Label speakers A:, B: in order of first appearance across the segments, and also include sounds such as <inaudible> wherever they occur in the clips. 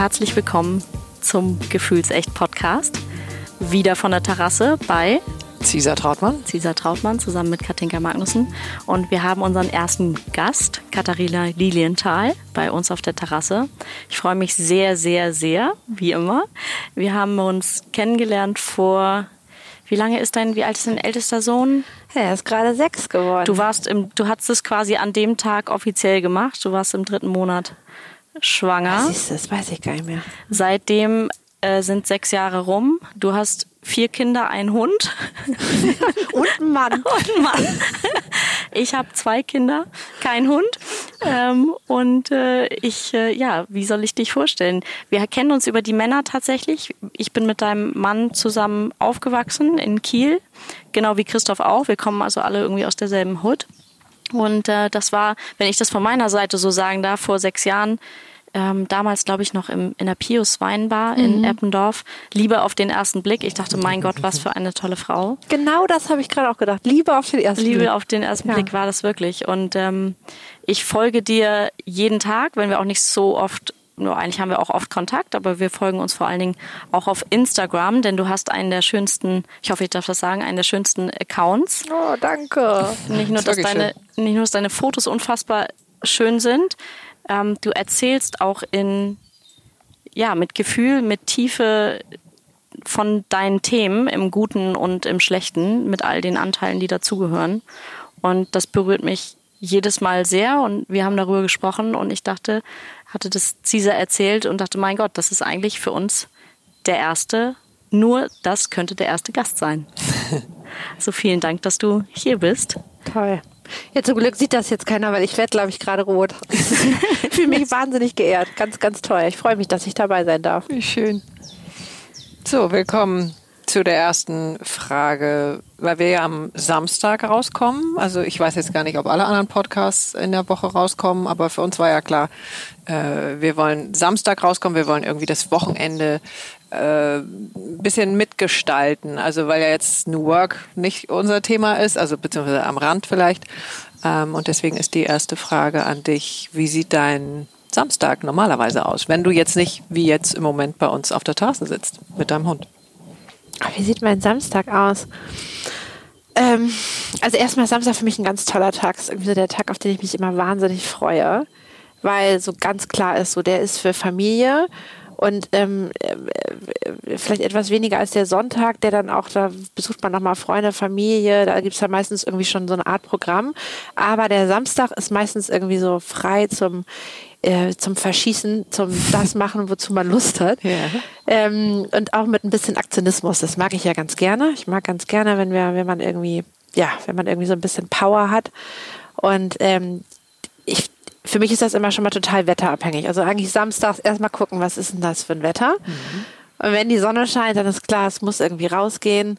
A: herzlich willkommen zum Gefühlsecht Podcast. Wieder von der Terrasse bei
B: Cesar Trautmann.
A: Cesar Trautmann zusammen mit Katinka Magnussen. Und wir haben unseren ersten Gast, Katharina Lilienthal, bei uns auf der Terrasse. Ich freue mich sehr, sehr, sehr, wie immer. Wir haben uns kennengelernt vor, wie lange ist dein, wie alt ist dein ältester Sohn?
C: Er ist gerade sechs geworden.
A: Du warst im, du hast es quasi an dem Tag offiziell gemacht. Du warst im dritten Monat schwanger.
C: Siehst du, das weiß ich gar nicht mehr.
A: Seitdem äh, sind sechs Jahre rum. Du hast vier Kinder, einen Hund. <laughs>
C: Und ein Mann. <laughs>
A: Und ein Mann. Ich habe zwei Kinder, kein Hund. Ähm, und äh, ich, äh, ja, wie soll ich dich vorstellen? Wir kennen uns über die Männer tatsächlich. Ich bin mit deinem Mann zusammen aufgewachsen in Kiel, genau wie Christoph auch. Wir kommen also alle irgendwie aus derselben Hut. Und äh, das war, wenn ich das von meiner Seite so sagen darf, vor sechs Jahren ähm, damals, glaube ich, noch im, in der Pius Weinbar in mhm. Eppendorf. Liebe auf den ersten Blick. Ich dachte, mein Gott, was für eine tolle Frau.
C: Genau das habe ich gerade auch gedacht. Liebe auf den ersten
A: Liebe
C: Blick.
A: Liebe auf den ersten ja. Blick war das wirklich. Und ähm, ich folge dir jeden Tag, wenn wir auch nicht so oft nur eigentlich haben wir auch oft Kontakt, aber wir folgen uns vor allen Dingen auch auf Instagram, denn du hast einen der schönsten, ich hoffe, ich darf das sagen, einen der schönsten Accounts.
C: Oh, danke.
A: Nicht nur, dass deine, nicht nur, dass deine Fotos unfassbar schön sind, ähm, du erzählst auch in, ja, mit Gefühl, mit Tiefe von deinen Themen im Guten und im Schlechten, mit all den Anteilen, die dazugehören. Und das berührt mich jedes Mal sehr und wir haben darüber gesprochen und ich dachte, hatte das Caesar erzählt und dachte, mein Gott, das ist eigentlich für uns der erste, nur das könnte der erste Gast sein. <laughs> so vielen Dank, dass du hier bist.
C: Toll. Ja, zum Glück sieht das jetzt keiner, weil ich werde, glaube ich, gerade rot. ich fühle mich <laughs> wahnsinnig geehrt. Ganz, ganz toll. Ich freue mich, dass ich dabei sein darf.
B: Wie schön. So, willkommen zu der ersten Frage, weil wir ja am Samstag rauskommen. Also ich weiß jetzt gar nicht, ob alle anderen Podcasts in der Woche rauskommen, aber für uns war ja klar, äh, wir wollen Samstag rauskommen, wir wollen irgendwie das Wochenende äh, bisschen mitgestalten. Also weil ja jetzt New Work nicht unser Thema ist, also beziehungsweise am Rand vielleicht. Ähm, und deswegen ist die erste Frage an dich, wie sieht dein Samstag normalerweise aus, wenn du jetzt nicht wie jetzt im Moment bei uns auf der Terrasse sitzt mit deinem Hund?
C: Wie sieht mein Samstag aus? Ähm, also erstmal Samstag für mich ein ganz toller Tag. Ist irgendwie so der Tag, auf den ich mich immer wahnsinnig freue, weil so ganz klar ist, so der ist für Familie und ähm, äh, vielleicht etwas weniger als der Sonntag, der dann auch, da besucht man nochmal Freunde, Familie, da gibt's ja meistens irgendwie schon so eine Art Programm. Aber der Samstag ist meistens irgendwie so frei zum äh, zum Verschießen, zum das machen, wozu man Lust hat. Ja. Ähm, und auch mit ein bisschen Aktionismus. Das mag ich ja ganz gerne. Ich mag ganz gerne, wenn wir, wenn man irgendwie, ja, wenn man irgendwie so ein bisschen Power hat. Und ähm, ich für mich ist das immer schon mal total wetterabhängig. Also eigentlich samstags erstmal gucken, was ist denn das für ein Wetter. Mhm. Und wenn die Sonne scheint, dann ist klar, es muss irgendwie rausgehen.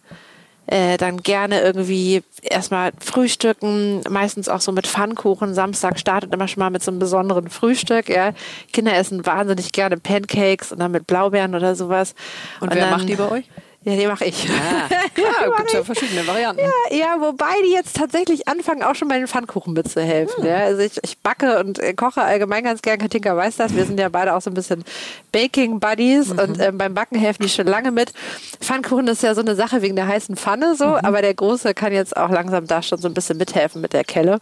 C: Äh, dann gerne irgendwie erstmal frühstücken, meistens auch so mit Pfannkuchen. Samstag startet immer schon mal mit so einem besonderen Frühstück. Ja. Kinder essen wahnsinnig gerne Pancakes und dann mit Blaubeeren oder sowas.
B: Und, und wer dann, macht die bei euch?
C: Ja, die mache ich.
B: Ah, ja, <laughs> gibt ja verschiedene Varianten.
C: Ja, ja, wobei die jetzt tatsächlich anfangen, auch schon bei den Pfannkuchen mitzuhelfen. Hm. Ja, also ich, ich backe und äh, koche allgemein ganz gern. Katinka weiß das. Wir sind ja beide auch so ein bisschen Baking-Buddies mhm. und ähm, beim Backen helfen die schon lange mit. Pfannkuchen ist ja so eine Sache wegen der heißen Pfanne so, mhm. aber der Große kann jetzt auch langsam da schon so ein bisschen mithelfen mit der Kelle.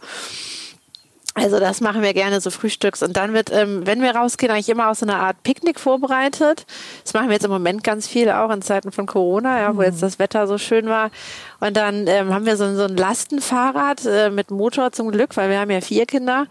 C: Also das machen wir gerne so Frühstücks und dann wird, ähm, wenn wir rausgehen, eigentlich immer auch so eine Art Picknick vorbereitet. Das machen wir jetzt im Moment ganz viel auch in Zeiten von Corona, ja, wo jetzt mhm. das Wetter so schön war. Und dann ähm, haben wir so, so ein Lastenfahrrad äh, mit Motor zum Glück, weil wir haben ja vier Kinder.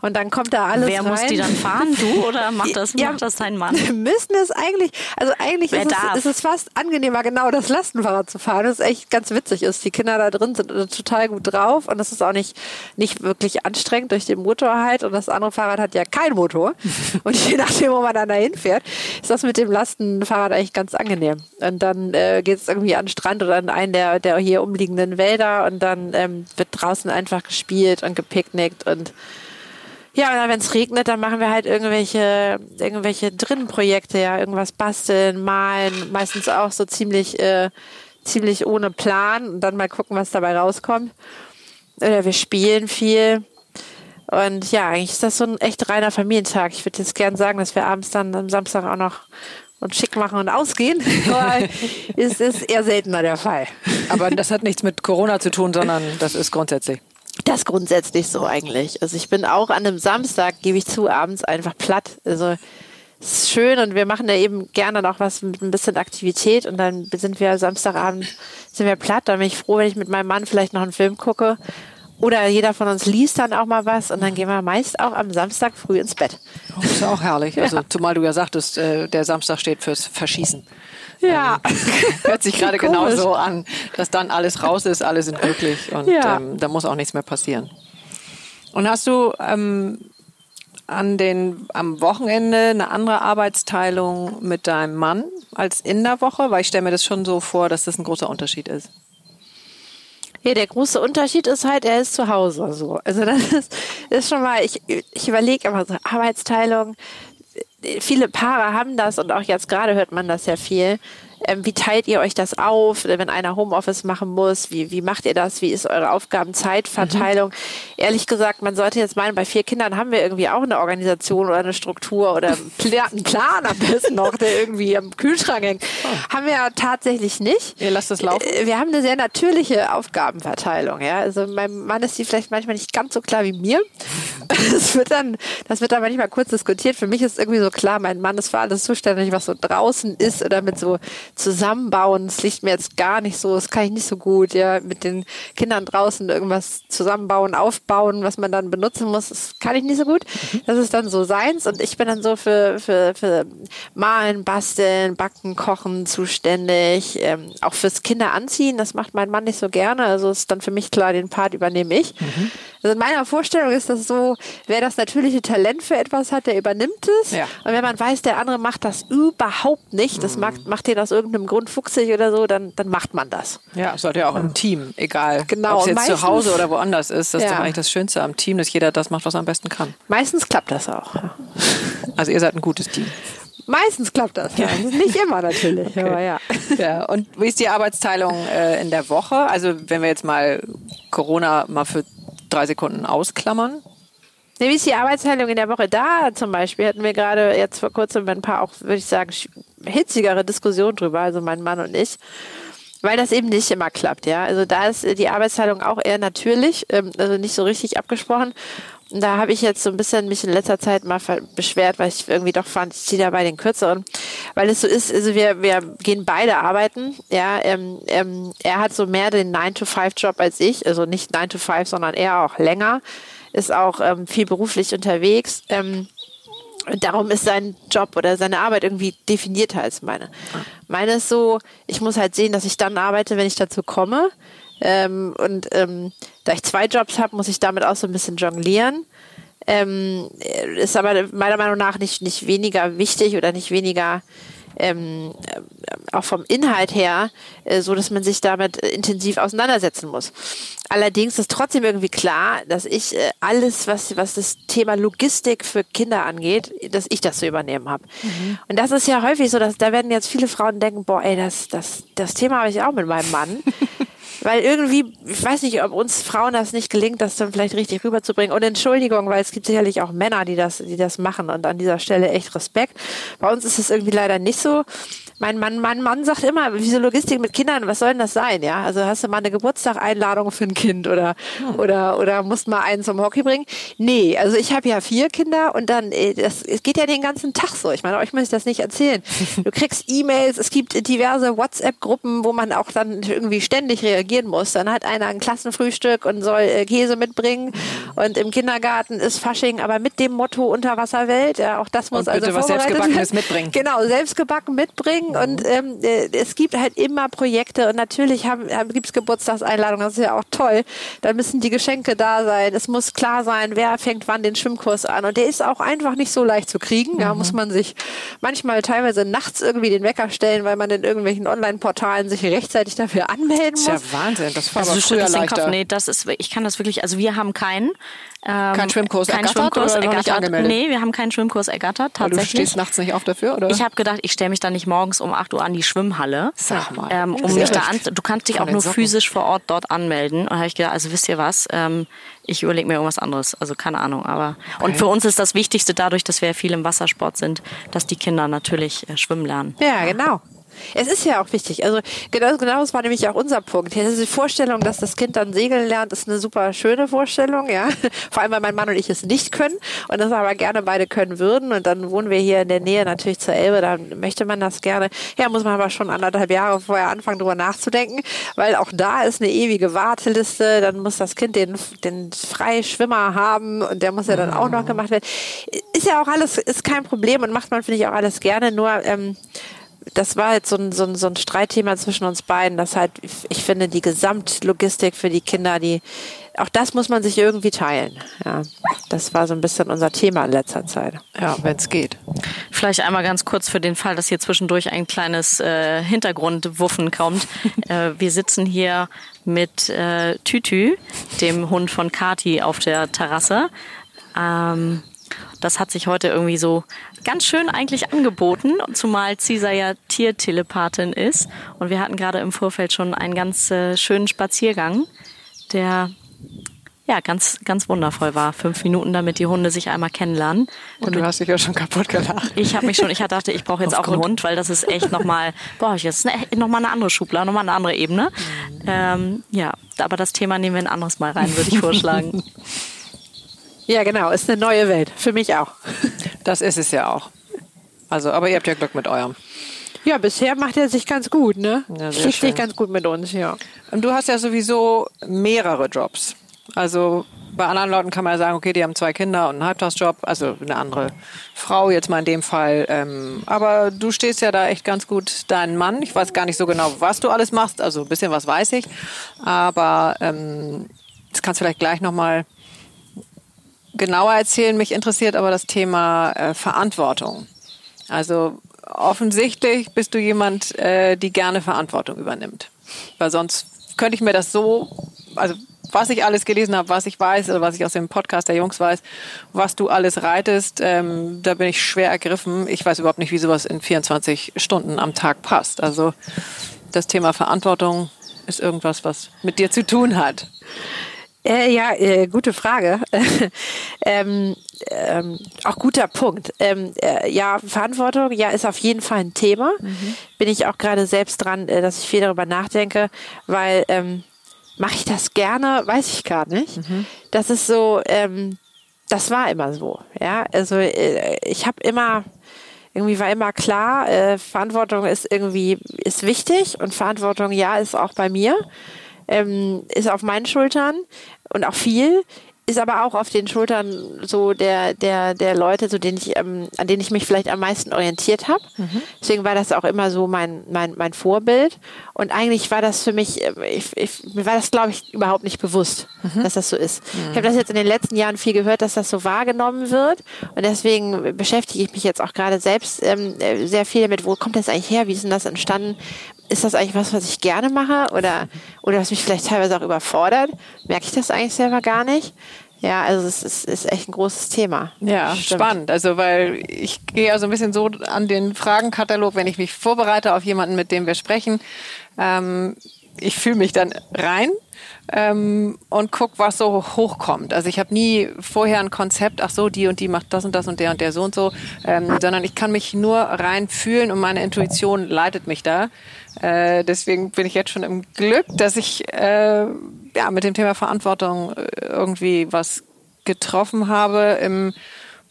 C: Und dann kommt da alles
A: Wer
C: rein.
A: muss die dann fahren? Du oder macht das, ja, macht das dein Mann? <laughs>
C: Wir müssen es eigentlich, also eigentlich ist es, ist es, fast angenehmer, genau das Lastenfahrrad zu fahren. Das ist echt ganz witzig ist. Die Kinder da drin sind total gut drauf und das ist auch nicht, nicht wirklich anstrengend durch den Motor halt. Und das andere Fahrrad hat ja keinen Motor. <laughs> und je nachdem, wo man dann dahin fährt, ist das mit dem Lastenfahrrad eigentlich ganz angenehm. Und dann äh, geht es irgendwie an den Strand oder an einen der, der hier hier umliegenden Wälder und dann ähm, wird draußen einfach gespielt und gepicknickt und ja, wenn es regnet, dann machen wir halt irgendwelche, irgendwelche Drinnenprojekte, ja, irgendwas basteln, malen, meistens auch so ziemlich, äh, ziemlich ohne Plan und dann mal gucken, was dabei rauskommt. Oder wir spielen viel. Und ja, eigentlich ist das so ein echt reiner Familientag. Ich würde jetzt gern sagen, dass wir abends dann am Samstag auch noch und schick machen und ausgehen. <laughs> Aber es ist eher seltener der Fall.
B: Aber das hat nichts mit Corona zu tun, sondern das ist grundsätzlich.
C: Das ist grundsätzlich so eigentlich. Also ich bin auch an einem Samstag, gebe ich zu, abends einfach platt. Also es ist schön und wir machen da eben gerne noch was mit ein bisschen Aktivität und dann sind wir Samstagabend sind wir platt. Dann bin ich froh, wenn ich mit meinem Mann vielleicht noch einen Film gucke oder jeder von uns liest dann auch mal was und dann gehen wir meist auch am Samstag früh ins Bett.
B: Das ist auch herrlich. Also, <laughs> zumal du ja sagtest, äh, der Samstag steht fürs Verschießen.
C: Ja.
B: Ähm, <laughs> hört sich gerade genauso an, dass dann alles raus ist, alle sind glücklich und
C: Ja.
B: ähm, da muss auch nichts mehr passieren. Und hast du ähm, an den, am Wochenende eine andere Arbeitsteilung mit deinem Mann als in der Woche? Weil ich stelle mir das schon so vor, dass das ein großer Unterschied ist.
C: Ja, der große Unterschied ist halt, er ist zu Hause so. Also das ist, ist schon mal, ich, ich überlege immer so Arbeitsteilung. Viele Paare haben das und auch jetzt gerade hört man das ja viel. Ähm, wie teilt ihr euch das auf, wenn einer Homeoffice machen muss? Wie, wie macht ihr das? Wie ist eure Aufgabenzeitverteilung? Ehrlich gesagt, man sollte jetzt meinen, bei vier Kindern haben wir irgendwie auch eine Organisation oder eine Struktur oder <laughs> einen Pla- einen Plan am besten noch, der irgendwie am Kühlschrank hängt. Haben wir ja tatsächlich nicht.
B: Ihr lasst das laufen?
C: Äh, Wir haben eine sehr natürliche Aufgabenverteilung. Ja? Also meinem Mann ist die vielleicht manchmal nicht ganz so klar wie mir. <laughs> Das wird dann, das wird dann manchmal kurz diskutiert. Für mich ist irgendwie so klar, mein Mann ist für alles zuständig, was so draußen ist oder mit so Zusammenbauen. Das liegt mir jetzt gar nicht so. Das kann ich nicht so gut. Ja, mit den Kindern draußen irgendwas zusammenbauen, aufbauen, was man dann benutzen muss, das kann ich nicht so gut. Das ist dann so seins und ich bin dann so für, für, für Malen, Basteln, Backen, Kochen zuständig. Ähm, auch fürs Kinderanziehen, das macht mein Mann nicht so gerne. Also ist dann für mich klar, den Part übernehme ich. Also in meiner Vorstellung ist das so, wer das natürliche Talent für etwas hat, der übernimmt es.
B: Ja.
C: Und wenn man weiß, der andere macht das überhaupt nicht, das macht, macht den aus irgendeinem Grund fuchsig oder so, dann, dann macht man das.
B: Ja, sollte ja auch im Team, egal
C: Genau,
B: ob es jetzt zu
C: meistens-
B: Hause oder woanders ist. Das ist
C: Ja.
B: doch eigentlich das Schönste am Team, dass jeder das macht, was er am besten kann.
C: Meistens klappt das auch. ja. <laughs>
B: Also ihr seid ein gutes Team.
C: Meistens klappt das. Ja. Nicht immer natürlich, <laughs> aber ja.
B: Ja, und wie ist die Arbeitsteilung äh, in der Woche? Also wenn wir jetzt mal Corona mal für drei Sekunden ausklammern.
C: Nee, wie ist die Arbeitsteilung in der Woche? Da zum Beispiel hatten wir gerade jetzt vor kurzem ein paar auch, würde ich sagen, hitzigere Diskussionen drüber, also mein Mann und ich. Weil das eben nicht immer klappt, ja. Also da ist die Arbeitsteilung auch eher natürlich, ähm, also nicht so richtig abgesprochen. Da habe ich jetzt so ein bisschen mich in letzter Zeit mal beschwert, weil ich irgendwie doch fand, ich ziehe dabei den kürzeren. Weil es so ist, also wir, wir gehen beide arbeiten, ja. Ähm, ähm, er hat so mehr den 9-to-5-Job als ich, also nicht 9 to 5, sondern eher auch länger ist auch ähm, viel beruflich unterwegs. Ähm, und darum ist sein Job oder seine Arbeit irgendwie definierter als meine. Meine ist so, ich muss halt sehen, dass ich dann arbeite, wenn ich dazu komme. Ähm, und ähm, da ich zwei Jobs habe, muss ich damit auch so ein bisschen jonglieren. Ähm, ist aber meiner Meinung nach nicht, nicht weniger wichtig oder nicht weniger ähm, äh, auch vom Inhalt her, äh, so dass man sich damit äh, intensiv auseinandersetzen muss. Allerdings ist trotzdem irgendwie klar, dass ich äh, alles, was, was das Thema Logistik für Kinder angeht, dass ich das zu übernehmen habe. Und das ist ja häufig so, dass da werden jetzt viele Frauen denken, boah, ey, das, das, das Thema habe ich auch mit meinem Mann. <laughs> Weil irgendwie, ich weiß nicht, ob uns Frauen das nicht gelingt, das dann vielleicht richtig rüberzubringen. Und Entschuldigung, weil es gibt sicherlich auch Männer, die das, die das machen. Und an dieser Stelle echt Respekt. Bei uns ist es irgendwie leider nicht so. Mein Mann, mein Mann sagt immer, wieso Logistik mit Kindern, was soll denn das sein? Ja, also hast du mal eine Geburtstageinladung für ein Kind oder, oder, oder musst mal einen zum Hockey bringen? Nee, also ich habe ja vier Kinder und dann, äh, das, es geht ja den ganzen Tag so. Ich meine, euch muss ich das nicht erzählen. <laughs> Du kriegst E-Mails, es gibt diverse WhatsApp-Gruppen, wo man auch dann irgendwie ständig reagieren muss. Dann hat einer ein Klassenfrühstück und soll äh, Käse mitbringen und im Kindergarten ist Fasching, aber mit dem Motto Unterwasserwelt. Ja, auch das muss
B: Und bitte
C: also
B: was Selbstgebackenes mitbringen.
C: Genau, selbstgebacken mitbringen und ähm, äh, es gibt halt immer Projekte und natürlich haben, haben, gibt es Geburtstagseinladungen, das ist ja auch toll. Da müssen die Geschenke da sein. Es muss klar sein, wer fängt wann den Schwimmkurs an und der ist auch einfach nicht so leicht zu kriegen. Da muss man sich manchmal teilweise nachts irgendwie den Wecker stellen, weil man in irgendwelchen Online-Portalen sich rechtzeitig dafür anmelden
B: Das
C: muss.
B: ist ja Wahnsinn, das war
A: Also
B: aber früher
A: den Kopf.
B: leichter.
A: Nee, das ist, ich kann das wirklich, also wir haben keinen. Ähm,
B: Kein Schwimmkurs
A: keinen
B: ergattert
A: Schwimmkurs
B: oder noch
A: ergattert.
B: angemeldet?
A: Nee, wir haben keinen Schwimmkurs ergattert,
B: Aber du
A: tatsächlich.
B: stehst nachts nicht auf dafür, oder?
A: Ich habe gedacht, ich stelle mich dann nicht morgens um 8 Uhr an die Schwimmhalle,
B: Sag mal.
A: ähm, um mich da an. Du kannst dich auch nur
B: Socken.
A: physisch vor Ort dort anmelden. Und da habe ich gedacht, also wisst ihr was? Ähm, ich überlege mir irgendwas anderes. Also keine Ahnung. Aber und für uns ist das Wichtigste dadurch, dass wir viel im Wassersport sind, dass die Kinder natürlich äh, schwimmen lernen.
C: Ja, genau. Es ist ja auch wichtig. Also genau, genau das war nämlich auch unser Punkt. Ja, Die Vorstellung, dass das Kind dann segeln lernt, ist eine super schöne Vorstellung, ja. <laughs> Vor allem, weil mein Mann und ich es nicht können und das aber gerne beide können würden. Und dann wohnen wir hier in der Nähe natürlich zur Elbe, dann möchte man das gerne. Ja, muss man aber schon anderthalb Jahre vorher anfangen, drüber nachzudenken, weil auch da ist eine ewige Warteliste. Dann muss das Kind den, den Freischwimmer haben und der muss ja dann auch noch gemacht werden. Ist ja auch alles, ist kein Problem und macht man, finde ich, auch alles gerne. Nur, ähm, das war halt so ein, so, ein, so ein Streitthema zwischen uns beiden, dass halt, ich finde, die Gesamtlogistik für die Kinder, die, auch das muss man sich irgendwie teilen. Ja, das war so ein bisschen unser Thema in letzter Zeit.
B: ja, wenn es geht.
A: Vielleicht einmal ganz kurz für den Fall, dass hier zwischendurch ein kleines äh, Hintergrundwuffen kommt. <laughs> äh, wir sitzen hier mit äh, Tütü, dem Hund von Kati, auf der Terrasse. Ähm, das hat sich heute irgendwie so ganz schön eigentlich angeboten, zumal Cesar ja Tiertelepathin ist. Und wir hatten gerade im Vorfeld schon einen ganz äh, schönen Spaziergang, der ja ganz, ganz wundervoll war. Fünf Minuten, damit die Hunde sich einmal kennenlernen.
B: Und du hast dich ja schon kaputt gelacht.
A: Ich habe mich schon, ich dachte, ich brauche jetzt auch einen Hund, weil das ist echt nochmal, boah, jetzt nochmal eine andere Schublade, nochmal eine andere Ebene. Ähm, ja, aber das Thema nehmen wir ein anderes Mal rein, würde ich vorschlagen. <laughs>
C: Ja, genau, ist eine neue Welt. Für mich auch.
B: Das ist es ja auch. Also, aber ihr habt ja Glück mit eurem.
C: Ja, bisher macht er sich ganz gut, ne?
B: Ja,
C: sich ganz gut mit uns, ja.
B: Und du hast ja sowieso mehrere Jobs. Also bei anderen Leuten kann man ja sagen, okay, die haben zwei Kinder und einen Halbtagsjob, also eine andere Frau jetzt mal in dem Fall. Ähm, aber du stehst ja da echt ganz gut deinen Mann. Ich weiß gar nicht so genau, was du alles machst. Also ein bisschen was weiß ich. Aber ähm, das kannst du vielleicht gleich nochmal genauer erzählen. Mich interessiert aber das Thema äh, Verantwortung. Also offensichtlich bist du jemand, äh, die gerne Verantwortung übernimmt. Weil sonst könnte ich mir das so, also was ich alles gelesen habe, was ich weiß oder was ich aus dem Podcast der Jungs weiß, was du alles reitest, ähm, da bin ich schwer ergriffen. Ich weiß überhaupt nicht, wie sowas in 24 Stunden am Tag passt. Also das Thema Verantwortung ist irgendwas, was mit dir zu tun hat.
C: Äh, ja, äh, gute Frage. <laughs> ähm, ähm, auch guter Punkt. Ähm, äh, ja, Verantwortung, ja, ist auf jeden Fall ein Thema. Bin ich auch gerade selbst dran, äh, dass ich viel darüber nachdenke, weil ähm, mache ich das gerne, weiß ich gar nicht. Das ist so, ähm, das war immer so. Ja, also äh, ich habe immer irgendwie war immer klar, äh, Verantwortung ist irgendwie ist wichtig und Verantwortung ja ist auch bei mir, ähm, ist auf meinen Schultern und auch viel ist aber auch auf den Schultern so der der der Leute, so denen ich ähm, an denen ich mich vielleicht am meisten orientiert habe. Deswegen war das auch immer so mein mein mein Vorbild. Und eigentlich war das für mich äh, ich, ich, mir war das glaube ich überhaupt nicht bewusst, dass das so ist. Ich habe das jetzt in den letzten Jahren viel gehört, dass das so wahrgenommen wird. Und deswegen beschäftige ich mich jetzt auch gerade selbst ähm, äh, sehr viel damit, wo kommt das eigentlich her, wie ist denn das entstanden? Ist das eigentlich was, was ich gerne mache oder, oder was mich vielleicht teilweise auch überfordert? Merke ich das eigentlich selber gar nicht? Ja, also es ist, ist echt ein großes Thema.
B: Ja,
C: Stimmt.
B: spannend. Also, weil ich gehe ja so ein bisschen so an den Fragenkatalog, wenn ich mich vorbereite auf jemanden, mit dem wir sprechen. Ähm, ich fühle mich dann rein ähm, und guck, was so hochkommt. Also ich habe nie vorher ein Konzept, ach so, die und die macht das und das und der und der so und so, ähm, sondern ich kann mich nur rein fühlen und meine Intuition leitet mich da. Äh, deswegen bin ich jetzt schon im Glück, dass ich äh, ja mit dem Thema Verantwortung äh, irgendwie was getroffen habe im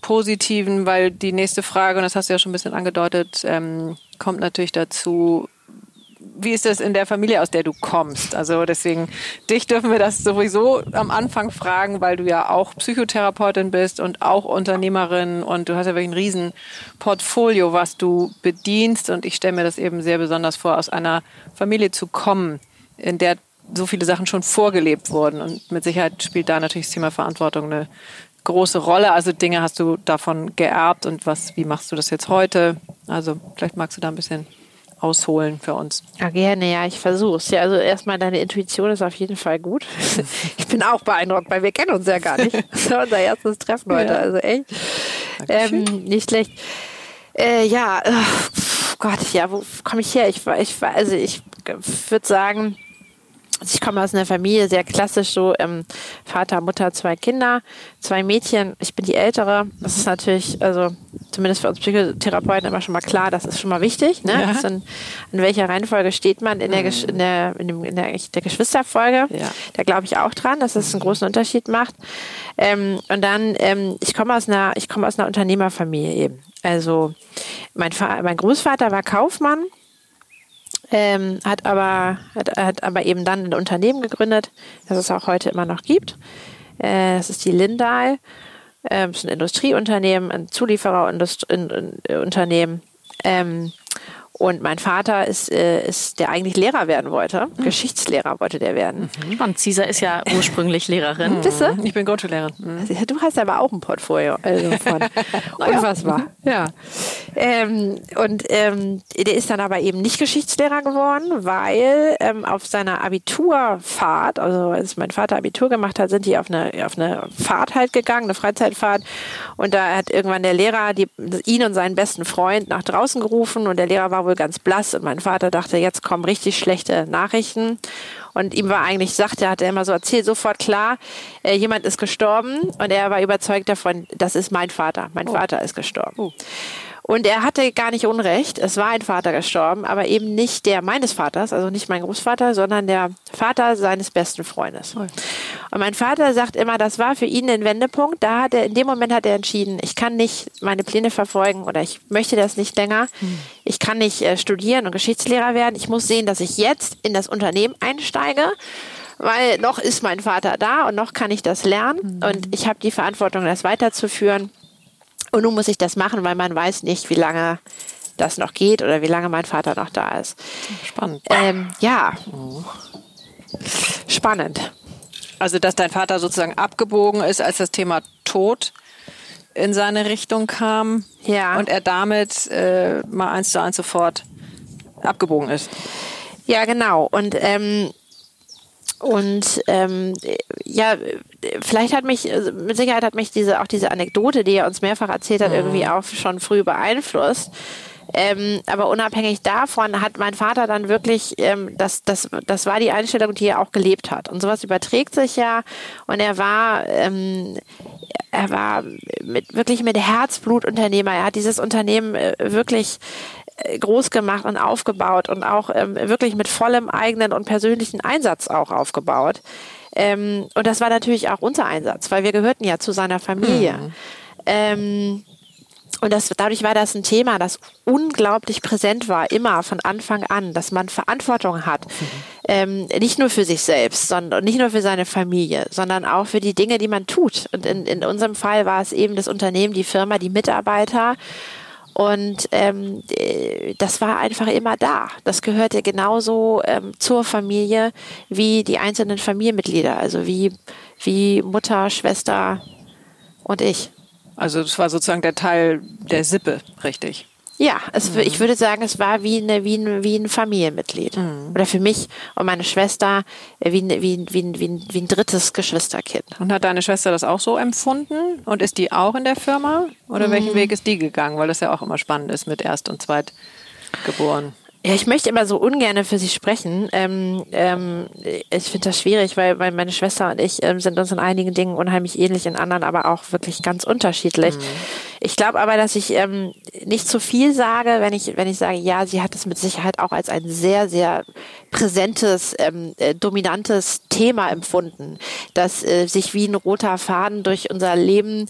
B: Positiven, weil die nächste Frage, und das hast du ja schon ein bisschen angedeutet, ähm, kommt natürlich dazu, wie ist das in der Familie, aus der du kommst? Also deswegen, dich dürfen wir das sowieso am Anfang fragen, weil du ja auch Psychotherapeutin bist und auch Unternehmerin und du hast ja wirklich ein riesen Portfolio, was du bedienst und ich stelle mir das eben sehr besonders vor, aus einer Familie zu kommen, in der so viele Sachen schon vorgelebt wurden und mit Sicherheit spielt da natürlich das Thema Verantwortung eine große Rolle. Also Dinge hast du davon geerbt und was, wie machst du das jetzt heute? Also vielleicht magst du da ein bisschen ausholen für uns?
C: Ja, gerne, ja, ich versuch's. Ja, also erstmal deine Intuition ist auf jeden Fall gut. <laughs> Ich bin auch beeindruckt, weil wir kennen uns ja gar nicht. Das ja unser erstes Treffen heute,
B: Ja.
C: also echt. Ähm, nicht schlecht. Äh, ja, pf, Gott, ja, wo komme ich her? Ich war, ich war, also ich würde sagen, also ich komme aus einer Familie, sehr klassisch so, ähm, Vater, Mutter, zwei Kinder, zwei Mädchen. Ich bin die Ältere. Das ist natürlich, also zumindest für uns Psychotherapeuten immer schon mal klar, das ist schon mal wichtig. Ne?
B: Ja.
C: In, in welcher Reihenfolge steht man in der, Gesch- in der, in dem, in der, der Geschwisterfolge?
B: Ja.
C: Da glaube ich auch dran, dass das einen großen Unterschied macht. Ähm, und dann, ähm, ich komme aus einer, ich komme aus einer Unternehmerfamilie eben. Also mein, mein Großvater war Kaufmann ähm, hat aber hat, hat aber eben dann ein Unternehmen gegründet, das es auch heute immer noch gibt. Äh, das ist die Lindahl. Ähm, das ist ein Industrieunternehmen, ein Zuliefererunternehmen. Ähm, und mein Vater ist, äh, ist der eigentlich Lehrer werden wollte. Geschichtslehrer wollte der werden.
A: Spannend. Cisa ist ja <laughs> ursprünglich Lehrerin.
C: Wisst ihr?
B: Ich bin Grundschullehrerin. Mhm.
C: Du hast aber auch ein Portfolio also von <laughs> unfassbar. Ja. Ähm, und ähm, der ist dann aber eben nicht Geschichtslehrer geworden, weil ähm, auf seiner Abiturfahrt, also als mein Vater Abitur gemacht hat, sind die auf eine, auf eine Fahrt halt gegangen, eine Freizeitfahrt. Und da hat irgendwann der Lehrer die, ihn und seinen besten Freund nach draußen gerufen und der Lehrer war wohl ganz blass und mein Vater dachte, jetzt kommen richtig schlechte Nachrichten. Und ihm war eigentlich, sagte, hat er immer so erzählt, sofort klar, äh, jemand ist gestorben und er war überzeugt davon, das ist mein Vater. Mein Vater ist gestorben. Und er hatte gar nicht Unrecht. Es war ein Vater gestorben, aber eben nicht der meines Vaters, also nicht mein Großvater, sondern der Vater seines besten Freundes. Und mein Vater sagt immer, das war für ihn ein Wendepunkt. Da hat er, in dem Moment hat er entschieden, ich kann nicht meine Pläne verfolgen oder ich möchte das nicht länger. Ich kann nicht äh, studieren und Geschichtslehrer werden. Ich muss sehen, dass ich jetzt in das Unternehmen einsteige weil noch ist mein Vater da und noch kann ich das lernen und ich habe die Verantwortung, das weiterzuführen. Und nun muss ich das machen, weil man weiß nicht, wie lange das noch geht oder wie lange mein Vater noch da ist.
B: Spannend.
C: Ähm, ja. Spannend.
B: Also, dass dein Vater sozusagen abgebogen ist, als das Thema Tod in seine Richtung kam.
C: Ja.
B: Und er damit äh, mal eins zu eins sofort abgebogen ist.
C: Ja, genau. Und ähm, und ähm, ja, vielleicht hat mich, also mit Sicherheit hat mich diese auch diese Anekdote, die er uns mehrfach erzählt hat, irgendwie auch schon früh beeinflusst. Ähm, aber unabhängig davon hat mein Vater dann wirklich, ähm, das, das, das war die Einstellung, die er auch gelebt hat. Und sowas überträgt sich ja. Und er war, ähm, er war mit, wirklich mit Herzblut Unternehmer. Er hat dieses Unternehmen äh, wirklich groß gemacht und aufgebaut und auch ähm, wirklich mit vollem eigenen und persönlichen Einsatz auch aufgebaut. Ähm, und das war natürlich auch unser Einsatz, weil wir gehörten ja zu seiner Familie. Ähm, und das, dadurch war das ein Thema, das unglaublich präsent war, immer von Anfang an, dass man Verantwortung hat. Ähm, nicht nur für sich selbst, sondern nicht nur für seine Familie, sondern auch für die Dinge, die man tut. Und in, in unserem Fall war es eben das Unternehmen, die Firma, die Mitarbeiter. Und ähm, äh, das war einfach immer da. Das gehörte genauso ähm, zur Familie wie die einzelnen Familienmitglieder, also wie, wie Mutter, Schwester und ich.
B: Also, das war sozusagen der Teil der Sippe, richtig.
C: Ja, es, ich würde sagen, es war wie, eine, wie, ein, wie ein Familienmitglied. Oder für mich und meine Schwester äh, wie, ein- wie, ein- wie, ein- wie, ein- wie ein drittes Geschwisterkind.
B: Und hat deine Schwester das auch so empfunden? Und ist die auch in der Firma? Oder welchen Weg ist die gegangen? Weil das ja auch immer spannend ist mit Erst- und Zweitgeboren.
C: Ja, ich möchte immer so ungern für sie sprechen. Ähm, ähm, ich finde das schwierig, weil, weil meine Schwester und ich ähm, sind uns in einigen Dingen unheimlich ähnlich, in anderen aber auch wirklich ganz unterschiedlich. Ich glaube aber, dass ich ähm, nicht zu viel sage, wenn ich, wenn ich sage, ja, sie hat es mit Sicherheit auch als ein sehr, sehr präsentes, ähm, äh, dominantes Thema empfunden, das äh, sich wie ein roter Faden durch unser Leben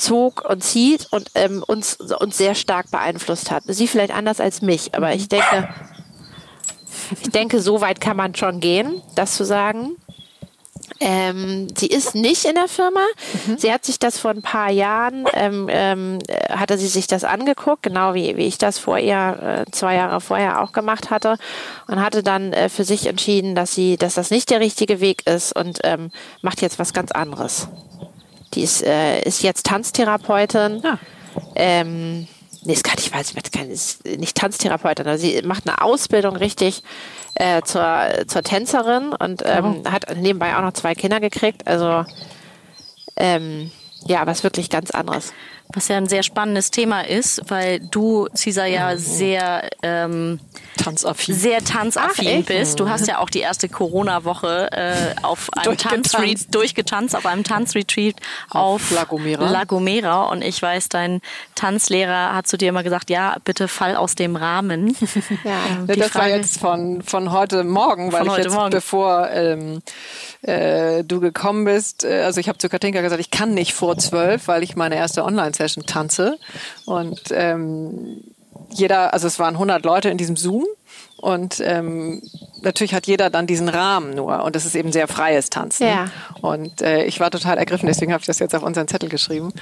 C: zog und zieht und ähm, uns, uns sehr stark beeinflusst hat. Sie vielleicht anders als mich, aber ich denke, ich denke, so weit kann man schon gehen, das zu sagen. Ähm, sie ist nicht in der Firma. Sie hat sich das vor ein paar Jahren, ähm, ähm, äh, hatte sie sich das angeguckt, genau wie, wie ich das vor ihr, äh, zwei Jahre vorher auch gemacht hatte und hatte dann äh, für sich entschieden, dass sie, dass das nicht der richtige Weg ist und ähm, macht jetzt was ganz anderes. Die ist, äh, ist jetzt Tanztherapeutin.
B: Ja.
C: Ähm, nee, es kann nicht, weil sie keine, ist nicht Tanztherapeutin, aber sie macht eine Ausbildung richtig äh, zur, zur Tänzerin und ähm, oh. hat nebenbei auch noch zwei Kinder gekriegt. Also ähm, ja, was wirklich ganz anderes.
A: Was ja ein sehr spannendes Thema ist, weil du, Cesar, ja sehr ähm,
B: tanzaffin,
A: sehr tanzaffin Ach, bist. Du hast ja auch die erste Corona-Woche äh, auf einem Tanzretreat durchgetanzt, auf einem Tanzretreat auf, auf
B: La Gomera.
A: La Gomera. Und ich weiß, dein Tanzlehrer hat zu dir immer gesagt, ja, bitte fall aus dem Rahmen. <laughs>
B: ja, ähm, das Frage, war jetzt von, von heute Morgen, weil ich jetzt, Morgen. bevor ähm, äh, du gekommen bist, äh, also ich habe zu Katinka gesagt, ich kann nicht vor zwölf, weil ich meine erste Online-Session tanze. Und ähm, jeder, also es waren 100 Leute in diesem Zoom und ähm, natürlich hat jeder dann diesen Rahmen nur und das ist eben sehr freies Tanzen. Ja. Und äh, ich war total ergriffen, deswegen habe ich das jetzt auf unseren Zettel geschrieben,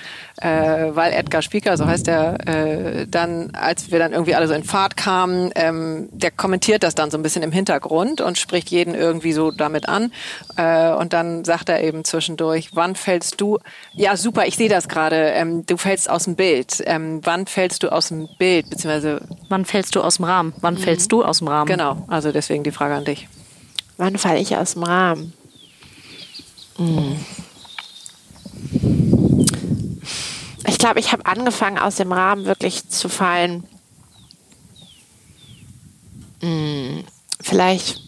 B: äh, weil Edgar Spieker, so heißt er, äh, dann, als wir dann irgendwie alle so in Fahrt kamen, ähm, der kommentiert das dann so ein bisschen im Hintergrund und spricht jeden irgendwie so damit an. Äh, und dann sagt er eben zwischendurch, wann fällst du, ja super, ich sehe das gerade, ähm, du fällst aus dem Bild. Ähm, wann fällst du aus dem Bild, beziehungsweise...
A: Wann fällst du aus dem Rahmen? Wann mhm. fällst du aus dem Rahmen?
B: Genau, also deswegen die Frage an dich.
C: Wann falle ich aus dem Rahmen? Hm. Ich glaube, ich habe angefangen, aus dem Rahmen wirklich zu fallen. Hm. Vielleicht,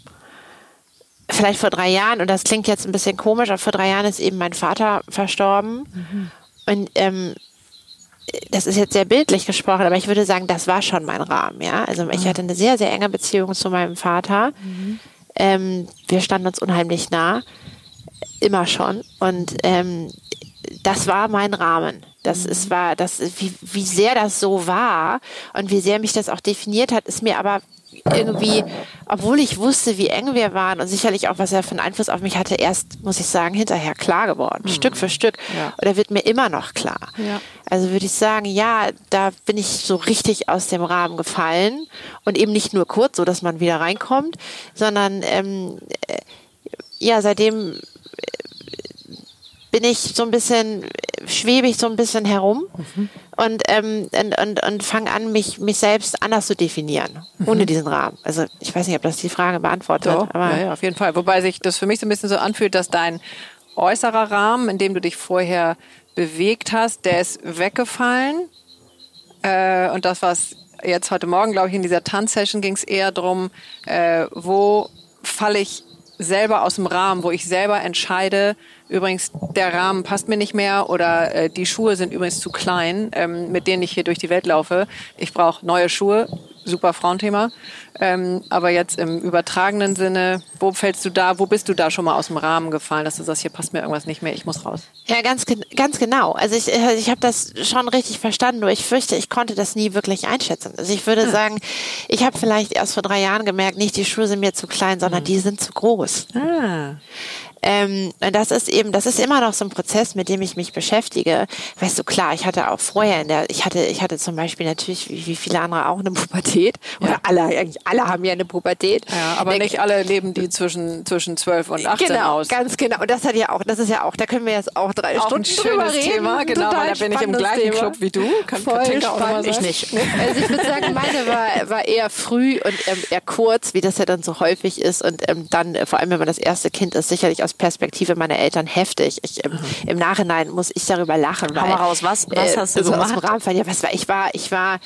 C: vielleicht vor drei Jahren, und das klingt jetzt ein bisschen komisch, aber vor drei Jahren ist eben mein Vater verstorben. Mhm. Und ähm, das ist jetzt sehr bildlich gesprochen, aber ich würde sagen, das war schon mein Rahmen, ja. Also ich ah. hatte eine sehr, sehr enge Beziehung zu meinem Vater. Mhm. Ähm, wir standen uns unheimlich nah, immer schon. Und ähm, das war mein Rahmen. Das mhm. ist war, das wie, wie sehr das so war und wie sehr mich das auch definiert hat, ist mir aber irgendwie, obwohl ich wusste, wie eng wir waren und sicherlich auch, was er für einen Einfluss auf mich hatte, erst, muss ich sagen, hinterher klar geworden, mhm. Stück für Stück. Ja. Oder wird mir immer noch klar. Ja. Also würde ich sagen, ja, da bin ich so richtig aus dem Rahmen gefallen und eben nicht nur kurz, so dass man wieder reinkommt, sondern ähm, äh, ja, seitdem bin ich so ein bisschen, schwebe ich so ein bisschen herum mhm. und, ähm, und, und, und fange an, mich, mich selbst anders zu definieren, mhm. ohne diesen Rahmen. Also ich weiß nicht, ob das die Frage beantwortet.
B: Doch, aber ja, ja, auf jeden Fall. Wobei sich das für mich so ein bisschen so anfühlt, dass dein äußerer Rahmen, in dem du dich vorher bewegt hast, der ist weggefallen. Äh, und das, was jetzt heute Morgen, glaube ich, in dieser Tanzsession ging es eher darum, äh, wo falle ich selber aus dem Rahmen, wo ich selber entscheide, übrigens, der Rahmen passt mir nicht mehr oder äh, die Schuhe sind übrigens zu klein, ähm, mit denen ich hier durch die Welt laufe. Ich brauche neue Schuhe, super Frauenthema. Ähm, aber jetzt im übertragenen Sinne, wo fällst du da, wo bist du da schon mal aus dem Rahmen gefallen, dass du sagst, hier passt mir irgendwas nicht mehr, ich muss raus?
C: Ja, ganz, ganz genau. Also ich, äh, ich habe das schon richtig verstanden, nur ich fürchte, ich konnte das nie wirklich einschätzen. Also ich würde hm. sagen, ich habe vielleicht erst vor drei Jahren gemerkt, nicht die Schuhe sind mir zu klein, sondern hm. die sind zu groß. Ah. Ähm, das ist eben, das ist immer noch so ein Prozess, mit dem ich mich beschäftige. Weißt du, klar, ich hatte auch vorher in der, ich hatte, ich hatte zum Beispiel natürlich, wie, wie viele andere auch eine Pubertät. Oder ja. alle, eigentlich alle haben ja eine Pubertät.
B: Ja, aber der, nicht alle leben die zwischen, zwischen 12 und 18
C: genau,
B: aus.
C: Ganz genau. Und das hat ja auch, das ist ja auch, da können wir jetzt auch drei auch Stunden ein
B: schönes
C: reden.
B: Thema, genau, weil da bin ich im gleichen Thema. Club wie du.
C: Kann Voll spannend. Ich nicht. Also ich würde sagen, meine war, war eher früh und ähm, eher kurz, wie das ja dann so häufig ist. Und ähm, dann, äh, vor allem wenn man das erste Kind ist, sicherlich aus Perspektive meiner Eltern heftig. Ich, im, Im Nachhinein muss ich darüber lachen.
A: Hau mal raus, was, was hast du äh, so gemacht?
C: ja, was war, ich war, ich war äh,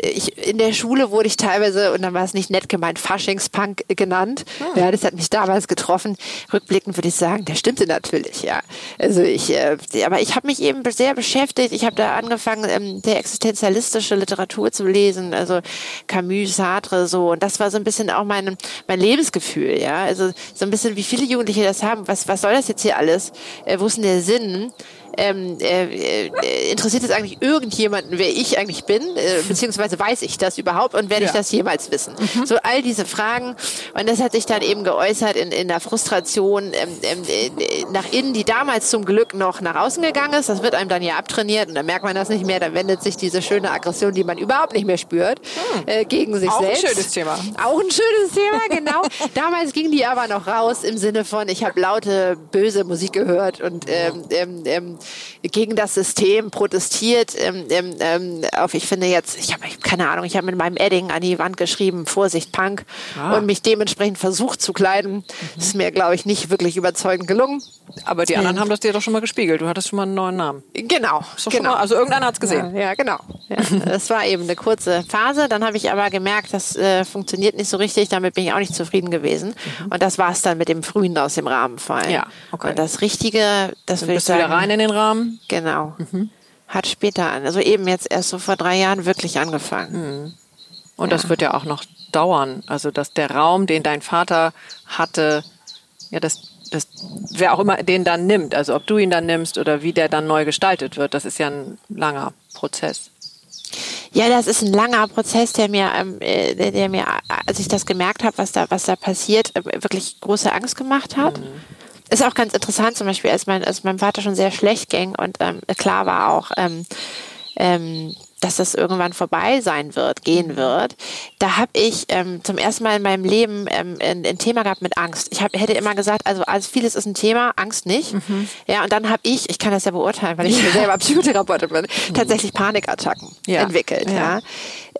C: ich, in der Schule wurde ich teilweise, und dann war es nicht nett gemeint, Faschingspunk genannt. Hm. Ja, das hat mich damals getroffen. Rückblickend würde ich sagen, der stimmte natürlich, ja. Also ich, äh, aber ich habe mich eben sehr beschäftigt. Ich habe da angefangen, ähm, der existenzialistische Literatur zu lesen, also Camus, Sartre, so. Und das war so ein bisschen auch mein, mein Lebensgefühl, ja. Also so ein bisschen, wie viele Jugendliche das haben. Was, was soll das jetzt hier alles? Äh, wo ist denn der Sinn? Ähm, äh, äh, interessiert es eigentlich irgendjemanden, wer ich eigentlich bin, äh, beziehungsweise weiß ich das überhaupt und werde ja. ich das jemals wissen? Mhm. So all diese Fragen und das hat sich dann eben geäußert in, in der Frustration ähm, ähm, äh, nach innen, die damals zum Glück noch nach außen gegangen ist. Das wird einem dann ja abtrainiert und dann merkt man das nicht mehr. Dann wendet sich diese schöne Aggression, die man überhaupt nicht mehr spürt, hm. äh, gegen sich
B: Auch
C: selbst.
B: Auch ein schönes Thema.
C: Auch ein schönes Thema, <laughs> genau. damals ging die aber noch raus im Sinne von, ich habe laute, böse Musik gehört und ähm, ähm ähm, gegen das System protestiert. Ähm, ähm, ähm auf, ich finde jetzt, ich habe keine Ahnung, ich habe mit meinem Edding an die Wand geschrieben, Vorsicht Punk ah. und mich dementsprechend versucht zu kleiden. Mhm. Ist mir, glaube ich, nicht wirklich überzeugend gelungen.
B: Aber die anderen haben das dir doch schon mal gespiegelt. Du hattest schon mal einen neuen Namen.
C: Genau.
B: genau. Mal, also irgendeiner hat es gesehen.
C: Ja, ja genau. Ja, <laughs> das war eben eine kurze Phase. Dann habe ich aber gemerkt, das äh, funktioniert nicht so richtig. Damit bin ich auch nicht zufrieden gewesen. Mhm. Und das war es dann mit dem Frühen aus dem Rahmen fallen.
B: Ja, okay.
C: Und das Richtige, das
B: will ich sagen. wieder rein in den Rahmen?
C: Genau. Mhm. Hat später an. Also eben jetzt erst so vor drei Jahren wirklich angefangen.
B: Mhm. Und ja. das wird ja auch noch dauern. Also, dass der Raum, den dein Vater hatte, ja, das das, wer auch immer den dann nimmt, also ob du ihn dann nimmst oder wie der dann neu gestaltet wird, das ist ja ein langer Prozess.
C: Ja, das ist ein langer Prozess, der mir, ähm, äh, der, der, mir, als ich das gemerkt habe, was da, was da passiert, äh, wirklich große Angst gemacht hat. Mhm. Ist auch ganz interessant, zum Beispiel, als mein, als meinem Vater schon sehr schlecht ging und ähm, klar war auch, ähm, ähm, dass das irgendwann vorbei sein wird, gehen mhm. wird, da habe ich ähm, zum ersten Mal in meinem Leben ähm, ein, ein, Thema gehabt mit Angst. Ich hab, hätte immer gesagt, also alles vieles ist ein Thema, Angst nicht. Mhm. Ja, und dann habe ich, ich kann das ja beurteilen, weil ich ja. selber Psychotherapeutin bin, mhm. tatsächlich Panikattacken ja. entwickelt. Ja. ja.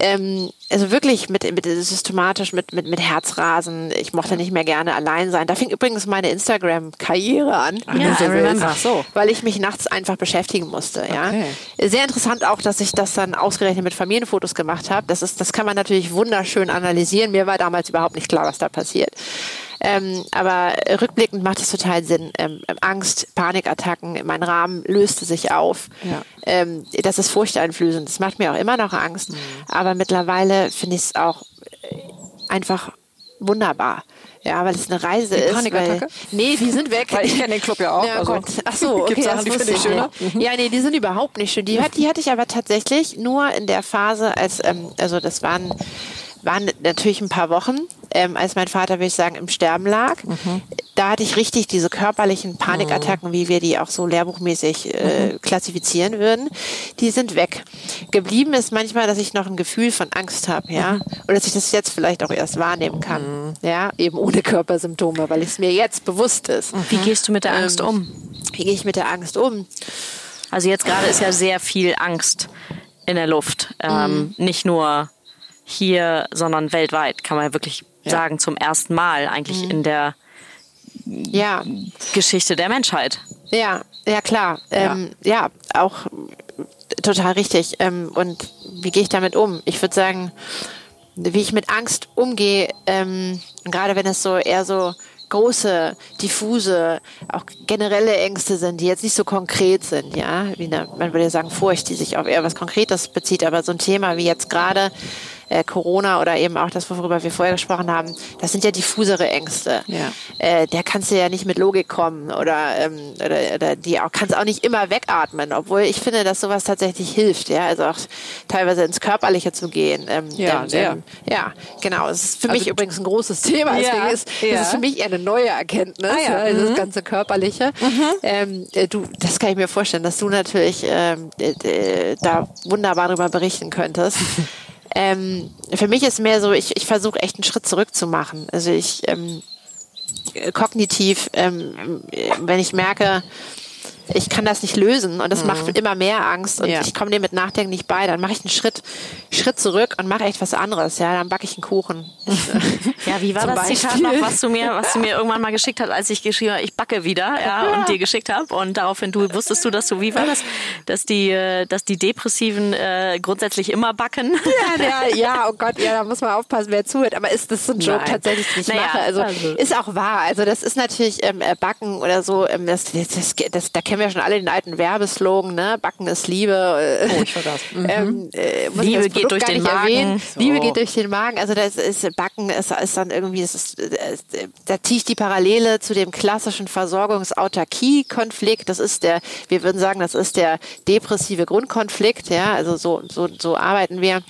C: Ähm, also wirklich mit, mit systematisch mit, mit, mit Herzrasen. Ich mochte nicht mehr gerne allein sein. Da fing übrigens meine Instagram-Karriere an.
B: Ja, so Ach so.
C: Weil ich mich nachts einfach beschäftigen musste. Ja. Okay. Sehr interessant auch, dass ich das dann ausgerechnet mit Familienfotos gemacht habe. Das ist, das kann man natürlich wunderschön analysieren. Mir war damals überhaupt nicht klar, was da passiert. Ähm, aber rückblickend macht es total Sinn. Ähm, Angst, Panikattacken, mein Rahmen löste sich auf. Ja. Ähm, das ist furchteinflößend. Das macht mir auch immer noch Angst. Mhm. Aber mittlerweile finde ich es auch äh, einfach wunderbar. Ja, weil es eine Reise die ist. Weil, nee, die sind weg.
B: weil ich kenne den Club ja auch.
C: Ja, also. Gott. Ach so, <laughs> okay,
B: Sachen, die finde ich schöner.
C: Ja, nee, die sind überhaupt nicht schön. Die, die hatte ich aber tatsächlich nur in der Phase, als, ähm, also das waren waren natürlich ein paar Wochen, ähm, als mein Vater, würde ich sagen, im Sterben lag. Mhm. Da hatte ich richtig diese körperlichen Panikattacken, mhm. wie wir die auch so lehrbuchmäßig äh, mhm. klassifizieren würden. Die sind weg. Geblieben ist manchmal, dass ich noch ein Gefühl von Angst habe, ja, mhm. oder dass ich das jetzt vielleicht auch erst wahrnehmen kann, mhm. ja, eben ohne Körpersymptome, weil es mir jetzt bewusst ist.
A: Wie gehst du mit der Angst ähm, um?
C: Wie gehe ich mit der Angst um?
A: Also jetzt gerade ist ja sehr viel Angst in der Luft. Ähm, mhm. Nicht nur hier, sondern weltweit, kann man wirklich ja. sagen, zum ersten Mal eigentlich mhm. in der ja. Geschichte der Menschheit.
C: Ja, ja klar. Ähm, ja. ja. auch total richtig. Ähm, und wie gehe ich damit um? Ich würde sagen, wie ich mit Angst umgehe, ähm, gerade wenn es so eher so große, diffuse, auch generelle Ängste sind, die jetzt nicht so konkret sind, ja, wie eine, man würde sagen Furcht, die sich auf eher was Konkretes bezieht, aber so ein Thema wie jetzt gerade äh, Corona oder eben auch das, worüber wir vorher gesprochen haben, das sind ja diffusere Ängste. Ja. Äh, der kannst du ja nicht mit Logik kommen oder, ähm, oder, oder die auch, kannst auch nicht immer wegatmen, obwohl ich finde, dass sowas tatsächlich hilft, ja, also auch teilweise ins Körperliche zu gehen. Ähm,
B: ja,
C: ähm, ja, genau. Es ist für also, mich übrigens ein großes <laughs> Thema. Deswegen ja, ist, ja. ist für mich eher eine neue Erkenntnis, ah, ja. also mhm. das ganze Körperliche. Mhm. Ähm, äh, du, das kann ich mir vorstellen, dass du natürlich ähm, äh, da wunderbar darüber berichten könntest. <laughs> Ähm, für mich ist mehr so, ich, ich versuche echt einen Schritt zurück zu machen. Also ich ähm, kognitiv, ähm, wenn ich merke, ich kann das nicht lösen und das mhm. macht immer mehr Angst und ja. ich komme dem mit Nachdenken nicht bei, dann mache ich einen Schritt, Schritt zurück und mache echt was anderes. Ja, dann backe ich einen Kuchen.
A: ja, wie war das Beispiel? Zitat noch, was du mir, was du mir irgendwann mal geschickt hast, als ich geschrieben habe, ich backe wieder, ja, und dir geschickt habe und daraufhin du wusstest du, dass du wie war das, dass die, äh, dass die Depressiven äh, grundsätzlich immer backen.
C: Ja, ja, ja, oh Gott, ja, da muss man aufpassen, wer zuhört. Aber ist das so ein Joke Nein. tatsächlich, den ich naja, mache? Also, also, ist auch wahr. Also das ist natürlich ähm, äh, Backen oder so. Ähm, das, das, das, das, da kennen wir schon alle den alten Werbeslogan, ne? Backen ist Liebe.
B: Oh, ich vergaß. <laughs>
C: Mhm. Ähm, äh,
A: Liebe geht durch den Magen.
C: So. Liebe geht durch den Magen. Also das ist Backen ist, ist dann irgendwie, das ist, da ziehe ich die Parallele zu dem klassischen Versorgungsautarkie-Konflikt. Das ist der, wir würden sagen, das ist der depressive Grundkonflikt. Ja, also so so so arbeiten wir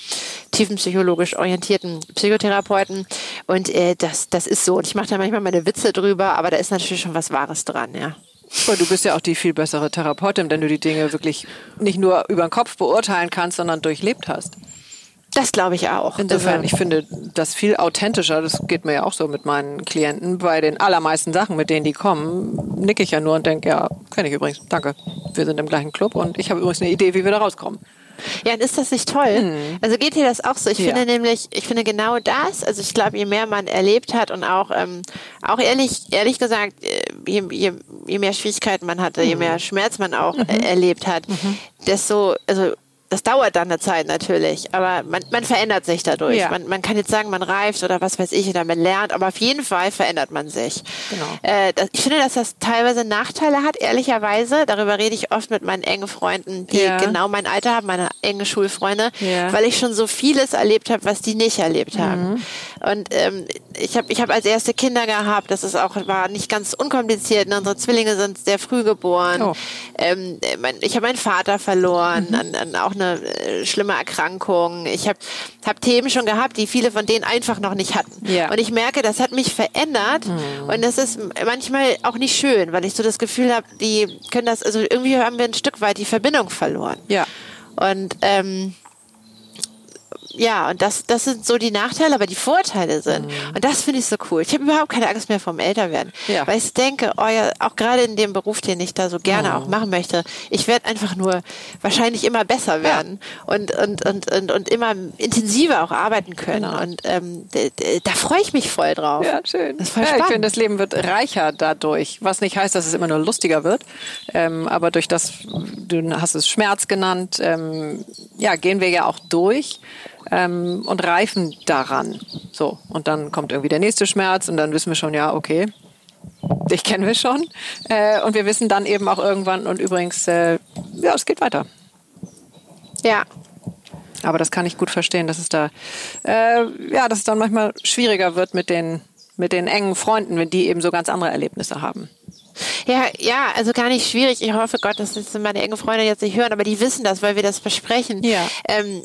C: tiefenpsychologisch orientierten Psychotherapeuten und äh, das das ist so. Und ich mache da manchmal meine Witze drüber, aber da ist natürlich schon was Wahres dran. Ja.
B: Aber du bist ja auch die viel bessere Therapeutin, wenn du die Dinge wirklich nicht nur über den Kopf beurteilen kannst, sondern durchlebt hast.
C: Das glaube ich auch.
B: Insofern,
C: Also-
B: ich finde das viel authentischer. Das geht mir ja auch so mit meinen Klienten. Bei den allermeisten Sachen, mit denen die kommen, nicke ich ja nur und denke, ja, kenne ich übrigens. Danke. Wir sind im gleichen Club und ich habe übrigens eine Idee, wie wir da rauskommen.
C: Ja, ist das nicht toll? Also geht dir das auch so? Ich
B: Ja.
C: finde nämlich, ich finde genau das, also ich glaube, je mehr man erlebt hat und auch, ähm, auch ehrlich, ehrlich gesagt, äh, je, je, je mehr Schwierigkeiten man hatte, je mehr Schmerz man auch äh, erlebt hat, desto, also das dauert dann eine Zeit natürlich, aber man, man verändert sich dadurch.
B: Ja.
C: Man, man kann jetzt sagen, man reift oder was weiß ich oder man lernt, aber auf jeden Fall verändert man sich.
B: Genau.
C: Äh, das, ich finde, dass das teilweise Nachteile hat, ehrlicherweise. Darüber rede ich oft mit meinen engen Freunden, die
B: Ja.
C: genau mein Alter haben, meine engen Schulfreunde,
B: Ja.
C: weil ich schon so vieles erlebt habe, was die nicht erlebt
B: Mhm.
C: haben. Und ähm, ich habe ich hab als erste Kinder gehabt, das ist auch war nicht ganz unkompliziert. Ne? Unsere Zwillinge sind sehr früh geboren.
B: Oh.
C: Ähm, mein, ich habe meinen Vater verloren, an, an auch eine äh, schlimme Erkrankung. Ich habe hab Themen schon gehabt, die viele von denen einfach noch nicht hatten.
B: Ja.
C: Und ich merke, das hat mich verändert und das ist manchmal auch nicht schön, weil ich so das Gefühl habe, die können das, also irgendwie haben wir ein Stück weit die Verbindung verloren.
B: Ja.
C: Und ähm, ja, und das, das sind so die Nachteile, aber die Vorteile sind. Und das finde ich so cool. Ich habe überhaupt keine Angst mehr vom Älterwerden.
B: Ja.
C: Weil ich denke, oh ja, auch gerade in dem Beruf, den ich da so gerne auch machen möchte, ich werde einfach nur wahrscheinlich immer besser werden und, und, und, und, und immer intensiver auch arbeiten können.
B: Genau.
C: Und ähm, da freue ich mich voll drauf.
B: Ja, schön.
C: Das ist voll
B: ja, ich finde, das Leben wird reicher dadurch. Was nicht heißt, dass es immer nur lustiger wird. Ähm, aber durch das, du hast es Schmerz genannt, ähm, ja, gehen wir ja auch durch ähm, und reifen daran. So. Und dann kommt irgendwie der nächste Schmerz und dann wissen wir schon, ja, okay, dich kennen wir schon. Äh, und wir wissen dann eben auch irgendwann, und übrigens, äh, ja, es geht weiter.
C: ja.
B: Aber das kann ich gut verstehen, dass es da, äh, ja, dass es dann manchmal schwieriger wird mit den, mit den engen Freunden, wenn die eben so ganz andere Erlebnisse haben.
C: Ja, ja, also gar nicht schwierig. Ich hoffe Gott, dass das meine engen Freunde jetzt nicht hören, aber die wissen das, weil wir das versprechen.
B: Ja.
C: Ähm,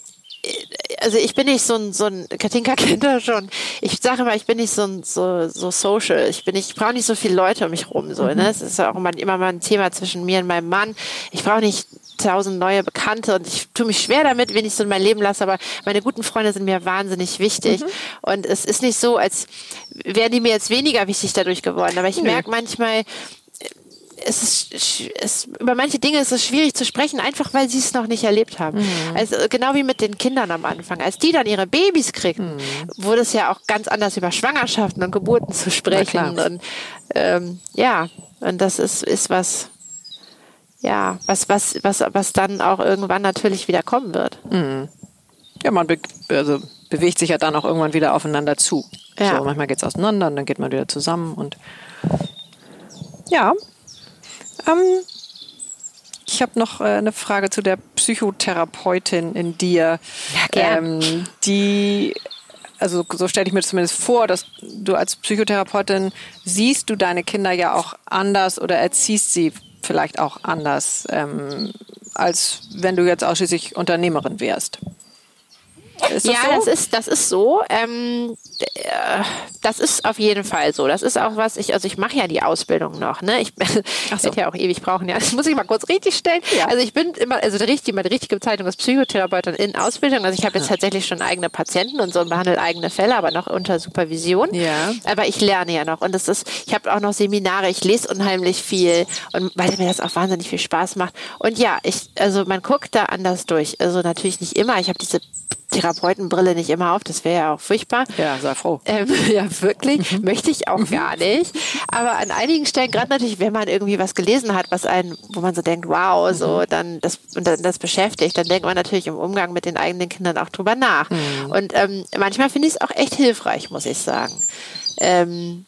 C: also ich bin nicht so ein, so ein Katinka kennt das <laughs> schon. Ich sage mal, ich bin nicht so ein, so, so social. Ich bin nicht, ich brauche nicht so viele Leute um mich rum. So, ne? Das ist ja auch immer, immer mal ein Thema zwischen mir und meinem Mann. Ich brauche nicht tausend neue Bekannte und ich tue mich schwer damit, wenn ich so in mein Leben lasse, aber meine guten Freunde sind mir wahnsinnig wichtig. Und es ist nicht so, als wären die mir jetzt weniger wichtig dadurch geworden. Aber ich merke manchmal, es ist, es, über manche Dinge ist es schwierig zu sprechen, einfach weil sie es noch nicht erlebt haben.
B: Mhm.
C: Also genau wie mit den Kindern am Anfang. Als die dann ihre Babys kriegten,
B: Mhm.
C: wurde es ja auch ganz anders über Schwangerschaften und Geburten zu sprechen. Und ähm, ja, und das ist, ist was, ja, was, was, was, was dann auch irgendwann natürlich wieder kommen wird.
B: Ja, man be also bewegt sich ja dann auch irgendwann wieder aufeinander zu.
C: Ja.
B: So, manchmal geht es auseinander und dann geht man wieder zusammen und ja. Ähm, ich habe noch äh, eine Frage zu der Psychotherapeutin in dir,
C: Ja, gern.
B: ähm, die also so stelle ich mir zumindest vor, dass du als Psychotherapeutin siehst du deine Kinder ja auch anders oder erziehst sie vielleicht auch anders, ähm, als wenn du jetzt ausschließlich Unternehmerin wärst. Ist das
C: ja,
B: so?
C: das ist das ist so. Ähm, äh, das ist auf jeden Fall so. Das ist auch was ich also ich mache ja die Ausbildung noch. Ne, ich
B: so. <laughs>
C: werde ja auch ewig brauchen. Ja, das muss ich mal kurz richtig stellen.
B: Ja.
C: Also ich bin immer also die richtige meine richtige Bezeichnung ist Psychotherapeutin in Ausbildung. Also ich habe jetzt tatsächlich schon eigene Patienten und so und behandle eigene Fälle, aber noch unter Supervision.
B: Ja.
C: Aber ich lerne ja noch und das ist ich habe auch noch Seminare. Ich lese unheimlich viel und weil mir das auch wahnsinnig viel Spaß macht. Und ja, ich also man guckt da anders durch. Also natürlich nicht immer. Ich habe diese Therapeutenbrille nicht immer auf, das wäre ja auch furchtbar.
B: Ja, sei froh.
C: Ähm, <laughs> ja, wirklich. Möchte ich auch gar nicht. Aber an einigen Stellen, gerade natürlich, wenn man irgendwie was gelesen hat, was einen, wo man so denkt, wow, so, dann das, und dann das beschäftigt, dann denkt man natürlich im Umgang mit den eigenen Kindern auch drüber nach. Und ähm, manchmal finde ich es auch echt hilfreich, muss ich sagen. Ähm,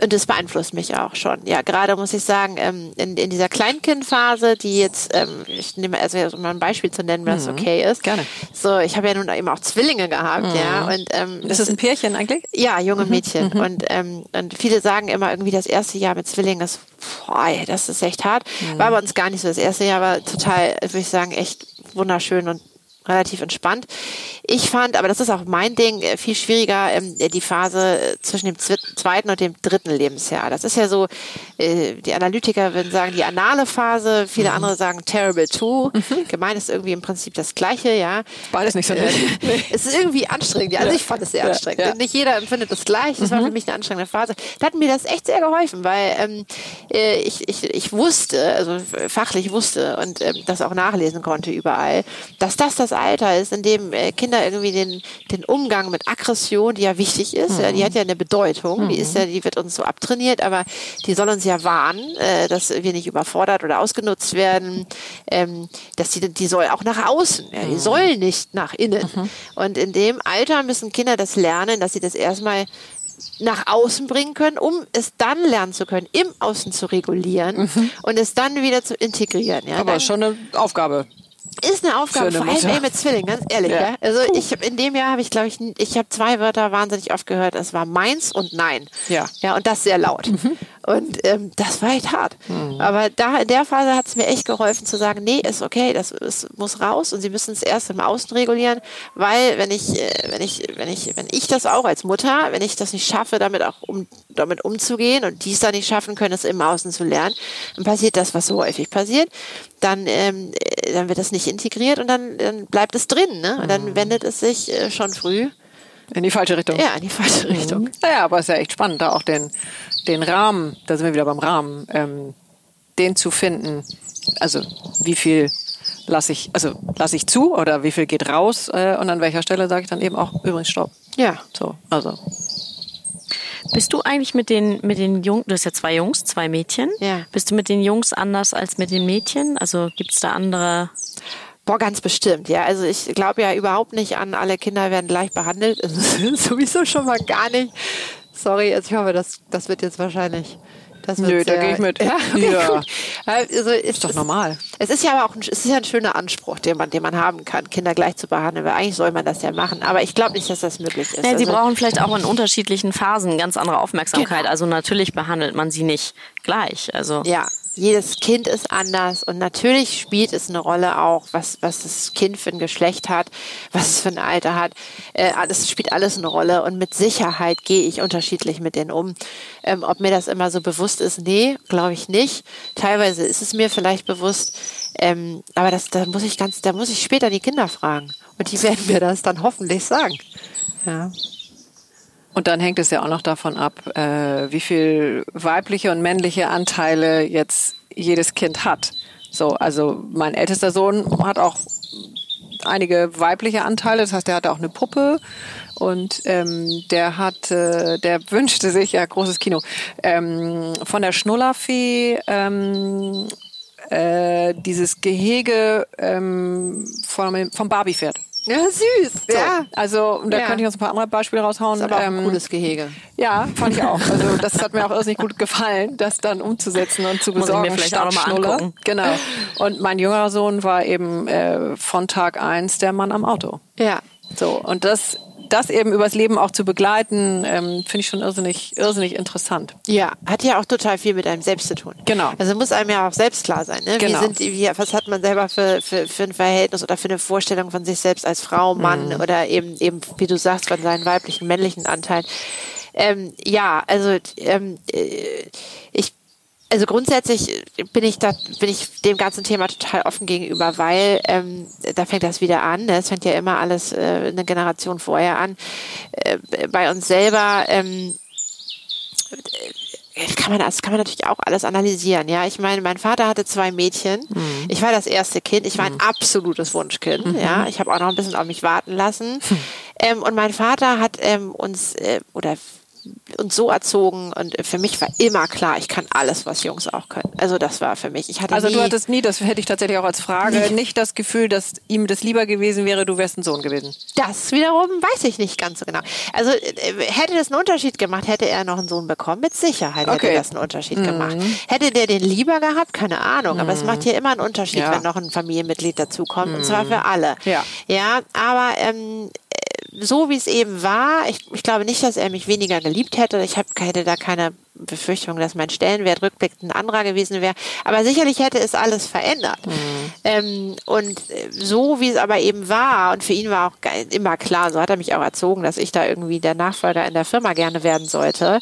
C: und das beeinflusst mich auch schon. Ja, gerade muss ich sagen, ähm, in, in dieser Kleinkindphase, die jetzt, ähm, ich nehme also um mal ein Beispiel zu nennen, wenn das okay ist.
B: Gerne.
C: So, ich habe ja nun eben auch Zwillinge gehabt, ja. Und ähm,
B: Ist das ein Pärchen eigentlich?
C: ja, junge Mädchen. Und, ähm, und viele sagen immer irgendwie, das erste Jahr mit Zwillingen ist, boah, das ist echt hart. War bei uns gar nicht so. Das erste Jahr war total, würde ich sagen, echt wunderschön und relativ entspannt. Ich fand, aber das ist auch mein Ding, äh, viel schwieriger, ähm, die Phase äh, zwischen dem zweiten und dem dritten Lebensjahr. Das ist ja so, äh, die Analytiker würden sagen, die anale Phase, viele mhm. andere sagen terrible two. Mhm. Gemeint ist irgendwie im Prinzip das Gleiche, ja.
B: Beides nicht so nett. <laughs>
C: es ist irgendwie anstrengend. Also ja. ich fand es sehr anstrengend. Ja. Nicht jeder empfindet das gleich. Das mhm. war für mich eine anstrengende Phase. Da hat mir das echt sehr geholfen, weil ähm, ich, ich, ich wusste, also fachlich wusste und ähm, das auch nachlesen konnte überall, dass das das Alter ist, in dem äh, Kinder irgendwie den, den Umgang mit Aggression, die ja wichtig ist, mhm. ja, die hat ja eine Bedeutung, mhm. die ist ja, die wird uns so abtrainiert, aber die soll uns ja warnen, äh, dass wir nicht überfordert oder ausgenutzt werden, ähm, dass die, die soll auch nach außen, ja, die mhm. soll nicht nach innen. Mhm. Und in dem Alter müssen Kinder das lernen, dass sie das erstmal nach außen bringen können, um es dann lernen zu können, im Außen zu regulieren mhm. und es dann wieder zu integrieren. Ja,
B: Aber
C: dann,
B: schon eine Aufgabe.
C: Ist eine Aufgabe, vor allem ey, mit Zwillingen, ganz ehrlich. Ja. ja? Also ich in dem Jahr habe ich, glaube ich, ich habe zwei Wörter wahnsinnig oft gehört. Es war meins und nein.
B: Ja.
C: Ja, und das sehr laut. Mhm. Und ähm, das war echt hart. Mhm. Aber da in der Phase hat es mir echt geholfen zu sagen, nee, ist okay, das ist, muss raus und sie müssen es erst im Außen regulieren, weil wenn ich, äh, wenn ich, wenn ich, wenn ich das auch als Mutter, wenn ich das nicht schaffe, damit auch um, damit umzugehen und die es dann nicht schaffen können, es im Außen zu lernen, dann passiert das, was so häufig passiert. Dann, ähm, äh, dann wird das nicht integriert und dann, dann bleibt es drin. Ne? Und dann mhm. wendet es sich äh, schon früh
B: in die falsche Richtung.
C: Ja, in die falsche Richtung. Mhm.
B: Naja, aber es ist ja echt spannend, da auch den, den Rahmen, da sind wir wieder beim Rahmen, ähm, den zu finden. Also wie viel lasse ich, also lasse ich zu oder wie viel geht raus äh, und an welcher Stelle sage ich dann eben auch übrigens Stopp.
C: Ja.
B: So, also.
A: Bist du eigentlich mit den, mit den Jungs, du hast ja zwei Jungs, zwei Mädchen.
C: Ja.
A: Bist du mit den Jungs anders als mit den Mädchen? Also gibt es da andere
C: Boah, ganz bestimmt, ja. Also ich glaube ja überhaupt nicht an, alle Kinder werden gleich behandelt. <laughs> sowieso schon mal gar nicht. Sorry, also ich hoffe, das, das wird jetzt wahrscheinlich. Das
B: Nö, da gehe ich mit. <laughs>
C: Ja, okay, ja.
B: Also ist, ist doch normal.
C: Es ist ja aber auch ein, es ist ja ein schöner Anspruch, den man, den man haben kann, Kinder gleich zu behandeln, weil eigentlich soll man das ja machen. Aber ich glaube nicht, dass das möglich ist.
A: Nee, also, sie brauchen vielleicht auch in unterschiedlichen Phasen ganz andere Aufmerksamkeit. Genau. Also natürlich behandelt man sie nicht gleich. Also
C: ja, jedes Kind ist anders und natürlich spielt es eine Rolle auch, was, was das Kind für ein Geschlecht hat, was es für ein Alter hat. Äh, spielt alles eine Rolle und mit Sicherheit gehe ich unterschiedlich mit denen um. Ähm, ob mir das immer so bewusst ist, nee, glaube ich nicht. Teilweise ist es mir vielleicht bewusst, ähm, aber das, da muss ich ganz, da muss ich später die Kinder fragen und die werden mir das dann hoffentlich sagen. Ja.
B: Und dann hängt es ja auch noch davon ab, äh, wie viel weibliche und männliche Anteile jetzt jedes Kind hat. So, also mein ältester Sohn hat auch einige weibliche Anteile, das heißt, der hatte auch eine Puppe und ähm, der hat, äh, der wünschte sich ja großes Kino ähm, von der Schnullerfee ähm, äh, dieses Gehege ähm, vom, vom Barbie-Pferd.
C: Ja, süß.
B: So, ja. Also da ja. könnte ich uns ein paar andere Beispiele raushauen.
C: Das ist aber auch ein ähm, cooles Gehege.
B: Ja, fand ich auch. Also das hat mir auch irrsinnig gut gefallen, das dann umzusetzen und zu besorgen.
A: Muss ich mir vielleicht auch nochmal angucken.
B: Genau. Und mein jüngerer Sohn war eben äh, von Tag eins der Mann am Auto.
C: Ja.
B: So, und das das eben übers Leben auch zu begleiten, ähm, finde ich schon irrsinnig, irrsinnig interessant.
C: Ja, hat ja auch total viel mit einem selbst zu tun.
B: Genau.
C: Also muss einem ja auch selbst klar sein. Ne?
B: Genau.
C: Wie sind, wie, was hat man selber für, für, für ein Verhältnis oder für eine Vorstellung von sich selbst als Frau, Mann mhm. oder eben, eben, wie du sagst, von seinen weiblichen, männlichen Anteilen. Ähm, ja, also ähm, äh, ich also grundsätzlich bin ich da bin ich dem ganzen Thema total offen gegenüber, weil ähm, da fängt das wieder an. Ne? Es fängt ja immer alles äh, eine Generation vorher an. Äh, bei uns selber ähm, äh, kann man das kann man natürlich auch alles analysieren. Ja, ich meine, mein Vater hatte zwei Mädchen. Mhm. Ich war das erste Kind. Ich war ein mhm. absolutes Wunschkind. Mhm. Ja, ich habe auch noch ein bisschen auf mich warten lassen. Hm. Ähm, und mein Vater hat ähm, uns äh, oder und so erzogen und für mich war immer klar, ich kann alles, was Jungs auch können. Also das war für mich. Ich hatte
B: also du hattest nie, das hätte ich tatsächlich auch als Frage, nie. nicht das Gefühl, dass ihm das lieber gewesen wäre, du wärst ein Sohn gewesen.
C: Das wiederum weiß ich nicht ganz so genau. Also äh, hätte das einen Unterschied gemacht, hätte er noch einen Sohn bekommen, mit Sicherheit okay. hätte das einen Unterschied mhm. gemacht. Hätte der den lieber gehabt, keine Ahnung, mhm. aber es mhm. macht hier immer einen Unterschied, ja. wenn noch ein Familienmitglied dazukommt mhm. und zwar für alle.
B: Ja,
C: ja aber ähm, so wie es eben war, ich, ich glaube nicht, dass er mich weniger geliebt hätte. Ich hab, hätte da keine Befürchtung, dass mein Stellenwert rückblickend ein anderer gewesen wäre. Aber sicherlich hätte es alles verändert. Mhm. Ähm, und so wie es aber eben war, und für ihn war auch immer klar, so hat er mich auch erzogen, dass ich da irgendwie der Nachfolger in der Firma gerne werden sollte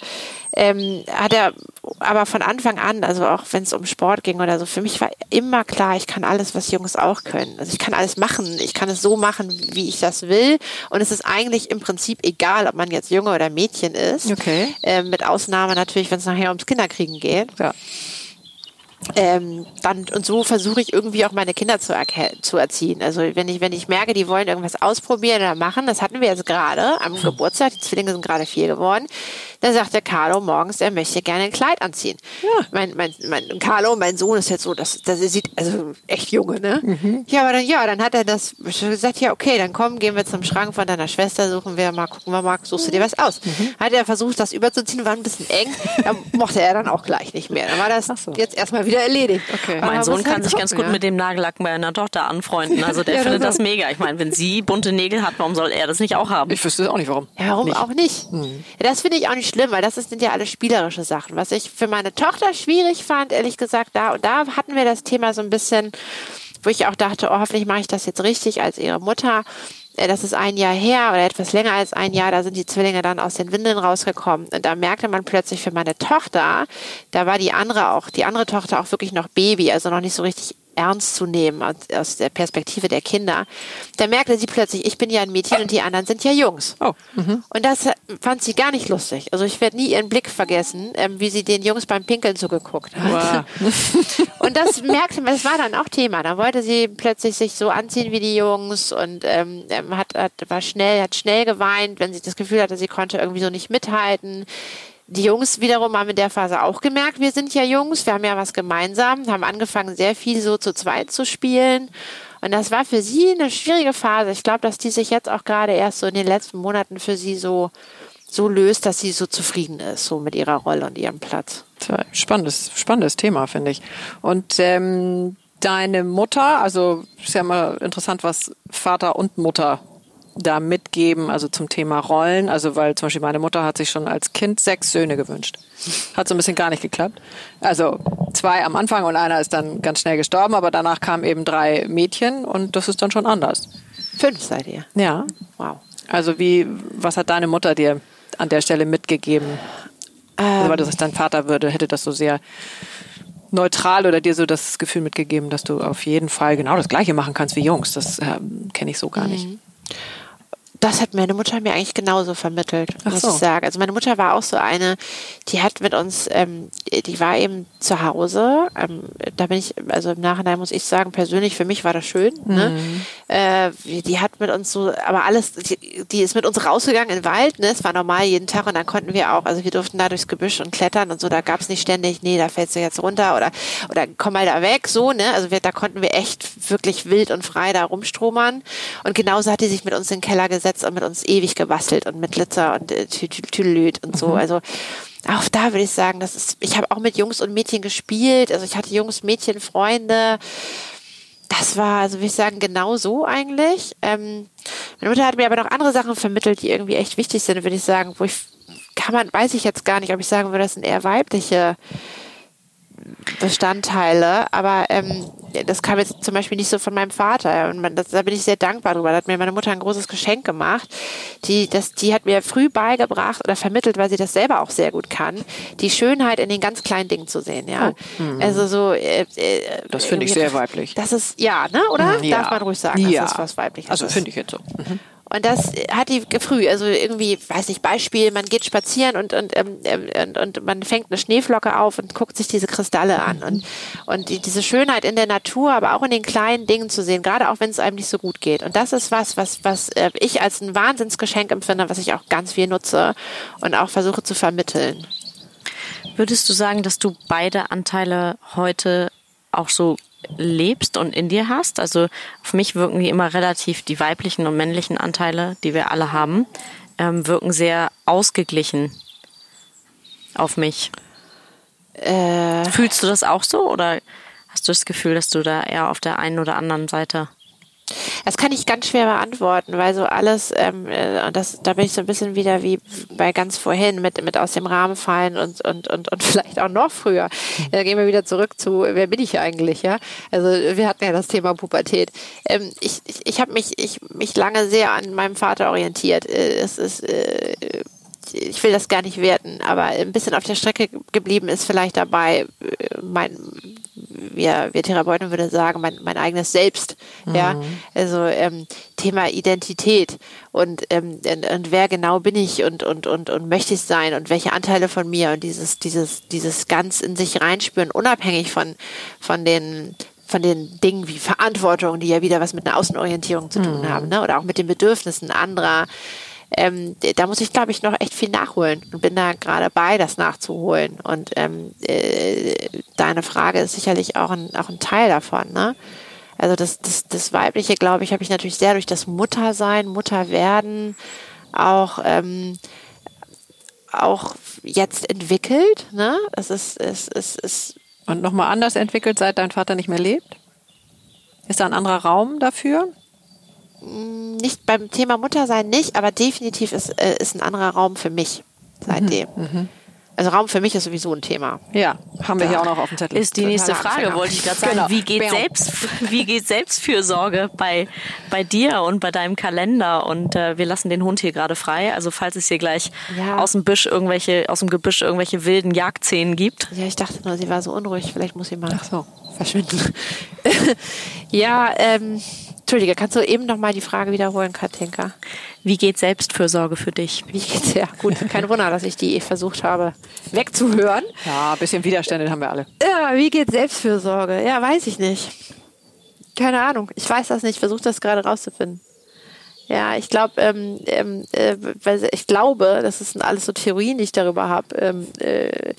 C: ähm, hat er aber von Anfang an, also auch wenn es um Sport ging oder so, für mich war immer klar, ich kann alles, was Jungs auch können. Also ich kann alles machen. Ich kann es so machen, wie ich das will. Und es ist eigentlich im Prinzip egal, ob man jetzt Junge oder Mädchen ist.
B: Okay.
C: Ähm, mit Ausnahme natürlich, wenn es nachher ums Kinderkriegen geht.
B: Ja.
C: Ähm, dann, und so versuche ich irgendwie auch meine Kinder zu, zu erziehen. Also wenn ich, wenn ich merke, die wollen irgendwas ausprobieren oder machen, das hatten wir jetzt gerade am hm. Geburtstag, die Zwillinge sind gerade vier geworden, da sagt der Carlo morgens, er möchte gerne ein Kleid anziehen. Ja. Mein, mein, mein Carlo, mein Sohn ist jetzt so, das, das sieht also echt junge, ne? Mhm. Ja, aber dann, ja, dann hat er das gesagt, ja, okay, dann komm, gehen wir zum Schrank von deiner Schwester, suchen wir mal, gucken wir mal, suchst du dir was aus. Mhm. Hat er versucht, das überzuziehen, war ein bisschen eng, da mochte er dann auch gleich nicht mehr. Dann war das so. jetzt erstmal wieder erledigt.
A: Okay. Mein Sohn kann halt sich ganz gut ja. mit dem Nagellack meiner Tochter anfreunden. Also der <laughs> ja, findet das, das mega. Ich meine, wenn sie bunte Nägel hat, warum soll er das nicht auch haben?
B: Ich wüsste auch nicht, warum.
C: Ja, warum nicht. auch nicht? Mhm. das finde ich auch nicht schlimm, weil das sind ja alles spielerische Sachen. Was ich für meine Tochter schwierig fand, ehrlich gesagt, da und da hatten wir das Thema so ein bisschen, wo ich auch dachte, oh, hoffentlich mache ich das jetzt richtig als ihre Mutter äh, das ist ein Jahr her oder etwas länger als ein Jahr, da sind die Zwillinge dann aus den Windeln rausgekommen. Und da merkte man plötzlich für meine Tochter, da war die andere auch, die andere Tochter auch wirklich noch Baby, also noch nicht so richtig ernst zu nehmen aus der Perspektive der Kinder, da merkte sie plötzlich, ich bin ja ein Mädchen und die anderen sind ja Jungs.
B: Oh. Mhm.
C: Und das fand sie gar nicht lustig. Also ich werde nie ihren Blick vergessen, ähm, wie sie den Jungs beim Pinkeln zugeguckt hat. Wow. <laughs> und das merkte man, das war dann auch Thema. Da wollte sie plötzlich sich so anziehen wie die Jungs und ähm, ähm hat, hat, war schnell, hat schnell geweint, wenn sie das Gefühl hatte, sie konnte irgendwie so nicht mithalten. Die Jungs wiederum haben in der Phase auch gemerkt, wir sind ja Jungs, wir haben ja was gemeinsam, haben angefangen, sehr viel so zu zweit zu spielen. Und das war für sie eine schwierige Phase. Ich glaube, dass die sich jetzt auch gerade erst so in den letzten Monaten für sie so, so löst, dass sie so zufrieden ist, so mit ihrer Rolle und ihrem Platz.
B: Spannendes, spannendes Thema, finde ich. Und ähm, deine Mutter, also ist ja immer interessant, was Vater und Mutter da mitgeben, also zum Thema Rollen? Also, weil zum Beispiel meine Mutter hat sich schon als Kind sechs Söhne gewünscht. Hat so ein bisschen gar nicht geklappt. Also zwei am Anfang und einer ist dann ganz schnell gestorben, aber danach kamen eben drei Mädchen und das ist dann schon anders.
C: Fünf seid ihr?
B: Ja. Wow. Also wie, was hat deine Mutter dir an der Stelle mitgegeben? Ähm, also, weil du sagst, dein Vater würde, hätte das so sehr neutral oder dir so das Gefühl mitgegeben, dass du auf jeden Fall genau das Gleiche machen kannst wie Jungs. Das äh, kenne ich so gar nicht. Mhm
C: das hat meine Mutter mir eigentlich genauso vermittelt, muss so. ich sagen. Also meine Mutter war auch so eine, die hat mit uns, ähm, die war eben zu Hause. Ähm, da bin ich, also im Nachhinein muss ich sagen, persönlich für mich war das schön. Ne? Mhm. Äh, die hat mit uns so, aber alles, die, die, ist mit uns rausgegangen in den Wald. Ne? Es war normal jeden Tag und dann konnten wir auch, also wir durften da durchs Gebüsch und klettern und so. Da gab es nicht ständig, nee, da fällst du jetzt runter oder oder komm mal da weg, so ne. Also wir, da konnten wir echt wirklich wild und frei da rumstromern. Und genauso hat die sich mit uns in den Keller gesetzt hingesetzt und mit uns ewig gebastelt und mit Glitzer und äh, Tüdelüt und so. Mhm. Also auch da würde ich sagen, das ist, ich habe auch mit Jungs und Mädchen gespielt. Also ich hatte Jungs, Mädchen, Freunde. Das war, also würde ich sagen, genau so eigentlich. Ähm, meine Mutter hat mir aber noch andere Sachen vermittelt, die irgendwie echt wichtig sind, würde ich sagen, wo ich, kann man, weiß ich jetzt gar nicht, ob ich sagen würde, das sind eher weibliche Bestandteile, aber ähm, das kam jetzt zum Beispiel nicht so von meinem Vater. Und man, das, da bin ich sehr dankbar drüber. Da hat mir meine Mutter ein großes Geschenk gemacht. Die, das, die hat mir früh beigebracht oder vermittelt, weil sie das selber auch sehr gut kann, die Schönheit in den ganz kleinen Dingen zu sehen. Ja, oh. mhm. also so. Äh, äh,
B: das finde ich sehr weiblich.
C: Das ist ja, ne, oder? Mhm, ja. Darf man ruhig sagen,
B: ja.
C: das ist was weibliches.
B: Also finde ich jetzt so. Mhm.
C: Und das hat die früh, also irgendwie, weiß nicht, Beispiel, man geht spazieren und, und, ähm, und, und man fängt eine Schneeflocke auf und guckt sich diese Kristalle an. Und, und die, diese Schönheit in der Natur, aber auch in den kleinen Dingen zu sehen, gerade auch wenn es einem nicht so gut geht. Und das ist was, was, was äh, ich als ein Wahnsinnsgeschenk empfinde, was ich auch ganz viel nutze und auch versuche zu vermitteln.
A: Würdest du sagen, dass du beide Anteile heute auch so lebst und in dir hast. Also auf mich wirken die immer relativ, die weiblichen und männlichen Anteile, die wir alle haben, ähm, wirken sehr ausgeglichen auf mich. Äh, Fühlst du das auch so oder hast du das Gefühl, dass du da eher auf der einen oder anderen Seite
C: Das kann ich ganz schwer beantworten, weil so alles, ähm, äh, das, da bin ich so ein bisschen wieder wie bei ganz vorhin mit, mit aus dem Rahmen fallen und, und, und, und <laughs> vielleicht auch noch früher. Da gehen wir wieder zurück zu, wer bin ich eigentlich, ja? Also wir hatten ja das Thema Pubertät. Ähm, ich ich, ich habe mich, ich, mich lange sehr an meinem Vater orientiert. Äh, es ist, äh, ich will das gar nicht werten, aber ein bisschen auf der Strecke geblieben ist vielleicht dabei, äh, mein, wir, wir Therapeuten würden sagen, mein, mein eigenes Selbst. Mhm. Ja, also ähm, Thema Identität und, ähm, und, und, wer genau bin ich und, und, und, und möchte ich sein und welche Anteile von mir und dieses, dieses, dieses ganz in sich reinspüren, unabhängig von, von den von den Dingen wie Verantwortung, die ja wieder was mit einer Außenorientierung zu tun mhm. haben, ne? oder auch mit den Bedürfnissen anderer. Ähm, da muss ich, glaube ich, noch echt viel nachholen und bin da gerade bei, das nachzuholen. Und ähm, äh, deine Frage ist sicherlich auch ein, auch ein Teil davon. Ne? Also das, das, das Weibliche, glaube ich, habe ich natürlich sehr durch das Muttersein, Mutterwerden auch, ähm, auch jetzt entwickelt. Ne? Es ist, es, es, es
B: und nochmal anders entwickelt, seit dein Vater nicht mehr lebt? Ist da ein anderer Raum dafür?
C: Mm, nicht beim Thema Muttersein nicht, aber definitiv ist, äh, ist ein anderer Raum für mich seitdem. Mhm. Mhm. Also Raum für mich ist sowieso ein Thema.
B: Ja, haben wir ja. hier auch noch auf dem Zettel.
A: Ist die nächste Frage, wollte ich gerade sagen. Genau. Wie geht Selbst, wie geht Selbstfürsorge bei, bei dir und bei deinem Kalender? Und äh, wir lassen den Hund hier gerade frei. Also falls es hier gleich ja. aus dem Busch irgendwelche, aus dem Gebüsch irgendwelche wilden Jagdszenen gibt.
C: Ja, ich dachte nur, sie war so unruhig. Vielleicht muss sie mal Ach so. verschwinden. <laughs> ja, ähm, Entschuldige, kannst du eben noch mal die Frage wiederholen, Katinka?
A: Wie geht Selbstfürsorge für dich?
C: Wie geht's? Ja, gut. Kein Wunder, dass ich die versucht habe wegzuhören.
B: Ja, ein bisschen Widerstände haben wir alle.
C: Ja, wie geht Selbstfürsorge? Ja, weiß ich nicht. Keine Ahnung. Ich weiß das nicht. Versuche das gerade rauszufinden. Ja, ich glaube, ähm, ähm, äh, ich glaube, das sind alles so Theorien, die ich darüber habe. Ähm, äh, äh,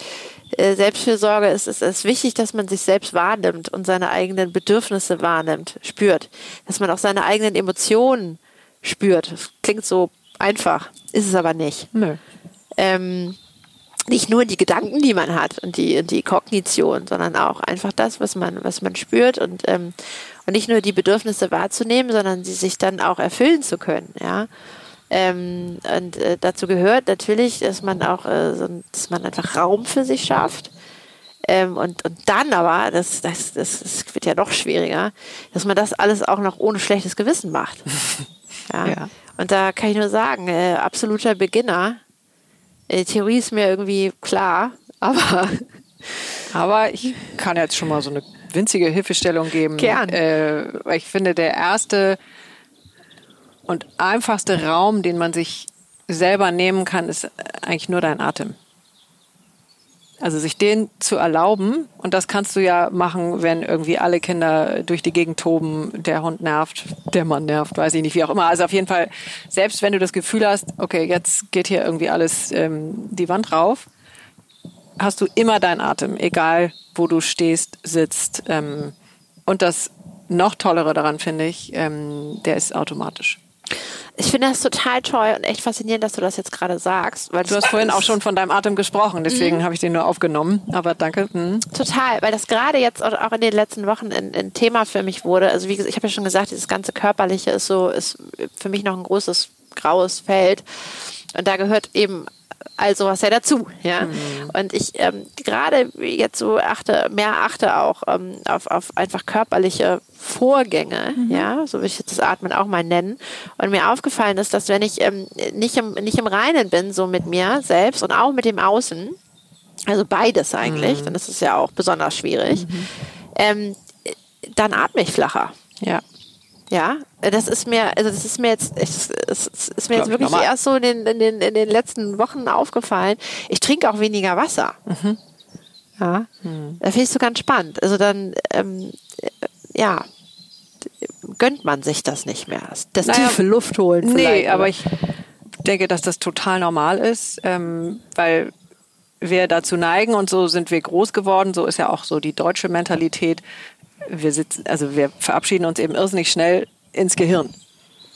C: Selbstfürsorge ist, ist, ist wichtig, dass man sich selbst wahrnimmt und seine eigenen Bedürfnisse wahrnimmt, spürt. Dass man auch seine eigenen Emotionen spürt. Das klingt so einfach, ist es aber nicht. Nö. Ähm, nicht nur die Gedanken, die man hat und die, die Kognition, sondern auch einfach das, was man, was man spürt und, ähm, und nicht nur die Bedürfnisse wahrzunehmen, sondern sie sich dann auch erfüllen zu können, ja. Ähm, und äh, dazu gehört natürlich, dass man auch, äh, so, dass man einfach Raum für sich schafft. Ähm, und, und dann aber, das, das, das, das wird ja noch schwieriger, dass man das alles auch noch ohne schlechtes Gewissen macht. <laughs> ja. ja. Und da kann ich nur sagen, äh, absoluter Beginner. Die äh, Theorie ist mir irgendwie klar, <laughs> aber.
B: aber ich kann jetzt schon mal so eine winzige Hilfestellung geben.
C: Gern.
B: Äh, ich finde, der erste und einfachste Raum, den man sich selber nehmen kann, ist eigentlich nur dein Atem. Also sich den zu erlauben, und das kannst du ja machen, wenn irgendwie alle Kinder durch die Gegend toben, der Hund nervt, der Mann nervt, weiß ich nicht, wie auch immer. Also auf jeden Fall, selbst wenn du das Gefühl hast, okay, jetzt geht hier irgendwie alles ähm, die Wand rauf, hast du immer deinen Atem, egal wo du stehst, sitzt. Ähm, und das noch tollere daran finde ich, ähm, der ist automatisch.
C: Ich finde das total toll und echt faszinierend, dass du das jetzt gerade sagst.
B: Weil du hast vorhin auch schon von deinem Atem gesprochen, deswegen mhm. habe ich den nur aufgenommen. Aber danke. Mhm.
C: Total, weil das gerade jetzt auch in den letzten Wochen ein, ein Thema für mich wurde. Also wie gesagt, ich habe ja schon gesagt, dieses ganze Körperliche ist so, ist für mich noch ein großes graues Feld. Und da gehört eben all sowas ja dazu. Ja? Mhm. Und ich ähm, gerade jetzt so achte, mehr achte auch ähm, auf, auf einfach körperliche Vorgänge, mhm. ja, so würde ich das Atmen auch mal nennen. Und mir aufgefallen ist, dass wenn ich ähm, nicht, im, nicht im Reinen bin, so mit mir selbst und auch mit dem Außen, also beides eigentlich, mhm. dann ist es ja auch besonders schwierig, mhm. ähm, dann atme ich flacher.
B: Ja.
C: Ja, das ist mir, also das ist mir jetzt, es ist mir jetzt wirklich normal. erst so in den, in, den, in den letzten Wochen aufgefallen. Ich trinke auch weniger Wasser. Mhm. Ja, mhm. da finde ich so ganz spannend. Also dann, ähm, ja, gönnt man sich das nicht mehr. Das naja, tiefe Luft holen.
B: Nee, aber ich denke, dass das total normal ist, ähm, weil wir dazu neigen und so sind wir groß geworden. So ist ja auch so die deutsche Mentalität wir sitzen, also wir verabschieden uns eben irrsinnig schnell ins Gehirn.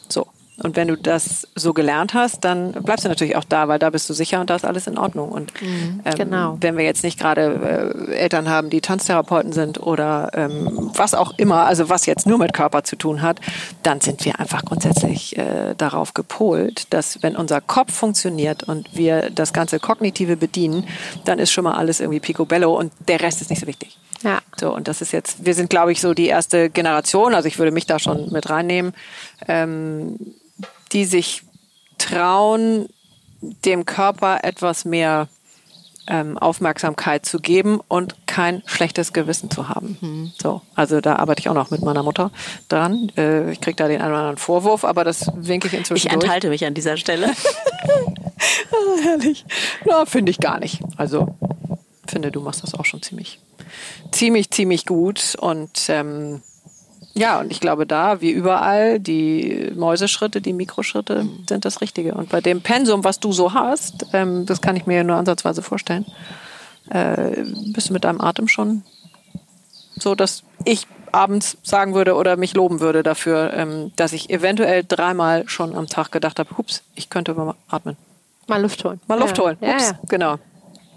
B: So. Und wenn du das so gelernt hast, dann bleibst du natürlich auch da, weil da bist du sicher und da ist alles in Ordnung. Und ähm,
C: genau.
B: wenn wir jetzt nicht gerade äh, Eltern haben, die Tanztherapeuten sind oder ähm, was auch immer, also was jetzt nur mit Körper zu tun hat, dann sind wir einfach grundsätzlich äh, darauf gepolt, dass wenn unser Kopf funktioniert und wir das ganze Kognitive bedienen, dann ist schon mal alles irgendwie picobello und der Rest ist nicht so wichtig.
C: Ja.
B: So, und das ist jetzt, wir sind, glaube ich, so die erste Generation, also ich würde mich da schon mit reinnehmen, ähm, die sich trauen, dem Körper etwas mehr ähm, Aufmerksamkeit zu geben und kein schlechtes Gewissen zu haben.
C: Mhm.
B: So, also da arbeite ich auch noch mit meiner Mutter dran. Äh, ich kriege da den einen oder anderen Vorwurf, aber das winke ich inzwischen
A: Ich
B: durch.
A: enthalte mich an dieser Stelle. <laughs>
B: Ah, herrlich. Na, finde ich gar nicht. Also finde, du machst das auch schon ziemlich, ziemlich, ziemlich gut. Und ähm, ja, und ich glaube da, wie überall, die Mäuseschritte, die Mikroschritte sind das Richtige. Und bei dem Pensum, was du so hast, ähm, das kann ich mir nur ansatzweise vorstellen, äh, bist du mit deinem Atem schon so, dass ich abends sagen würde oder mich loben würde dafür, ähm, dass ich eventuell dreimal schon am Tag gedacht habe, hups, ich könnte mal atmen.
C: Mal Luft holen.
B: Mal Luft
C: ja.
B: holen.
C: Ja,
B: Ups,
C: ja.
B: genau.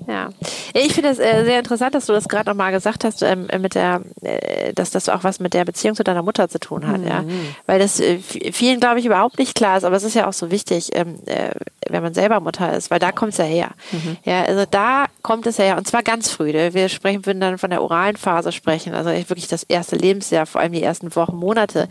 C: Ja, ich finde es äh, sehr interessant, dass du das gerade nochmal gesagt hast, ähm, mit der, äh, dass das auch was mit der Beziehung zu deiner Mutter zu tun hat, ja, weil das äh, vielen glaube ich überhaupt nicht klar ist, aber es ist ja auch so wichtig, ähm, äh, wenn man selber Mutter ist, weil da kommt es ja her, ja, also da kommt es ja her und zwar ganz früh. ne? Wir sprechen, würden dann von der oralen Phase sprechen, also wirklich das erste Lebensjahr, vor allem die ersten Wochen, Monate,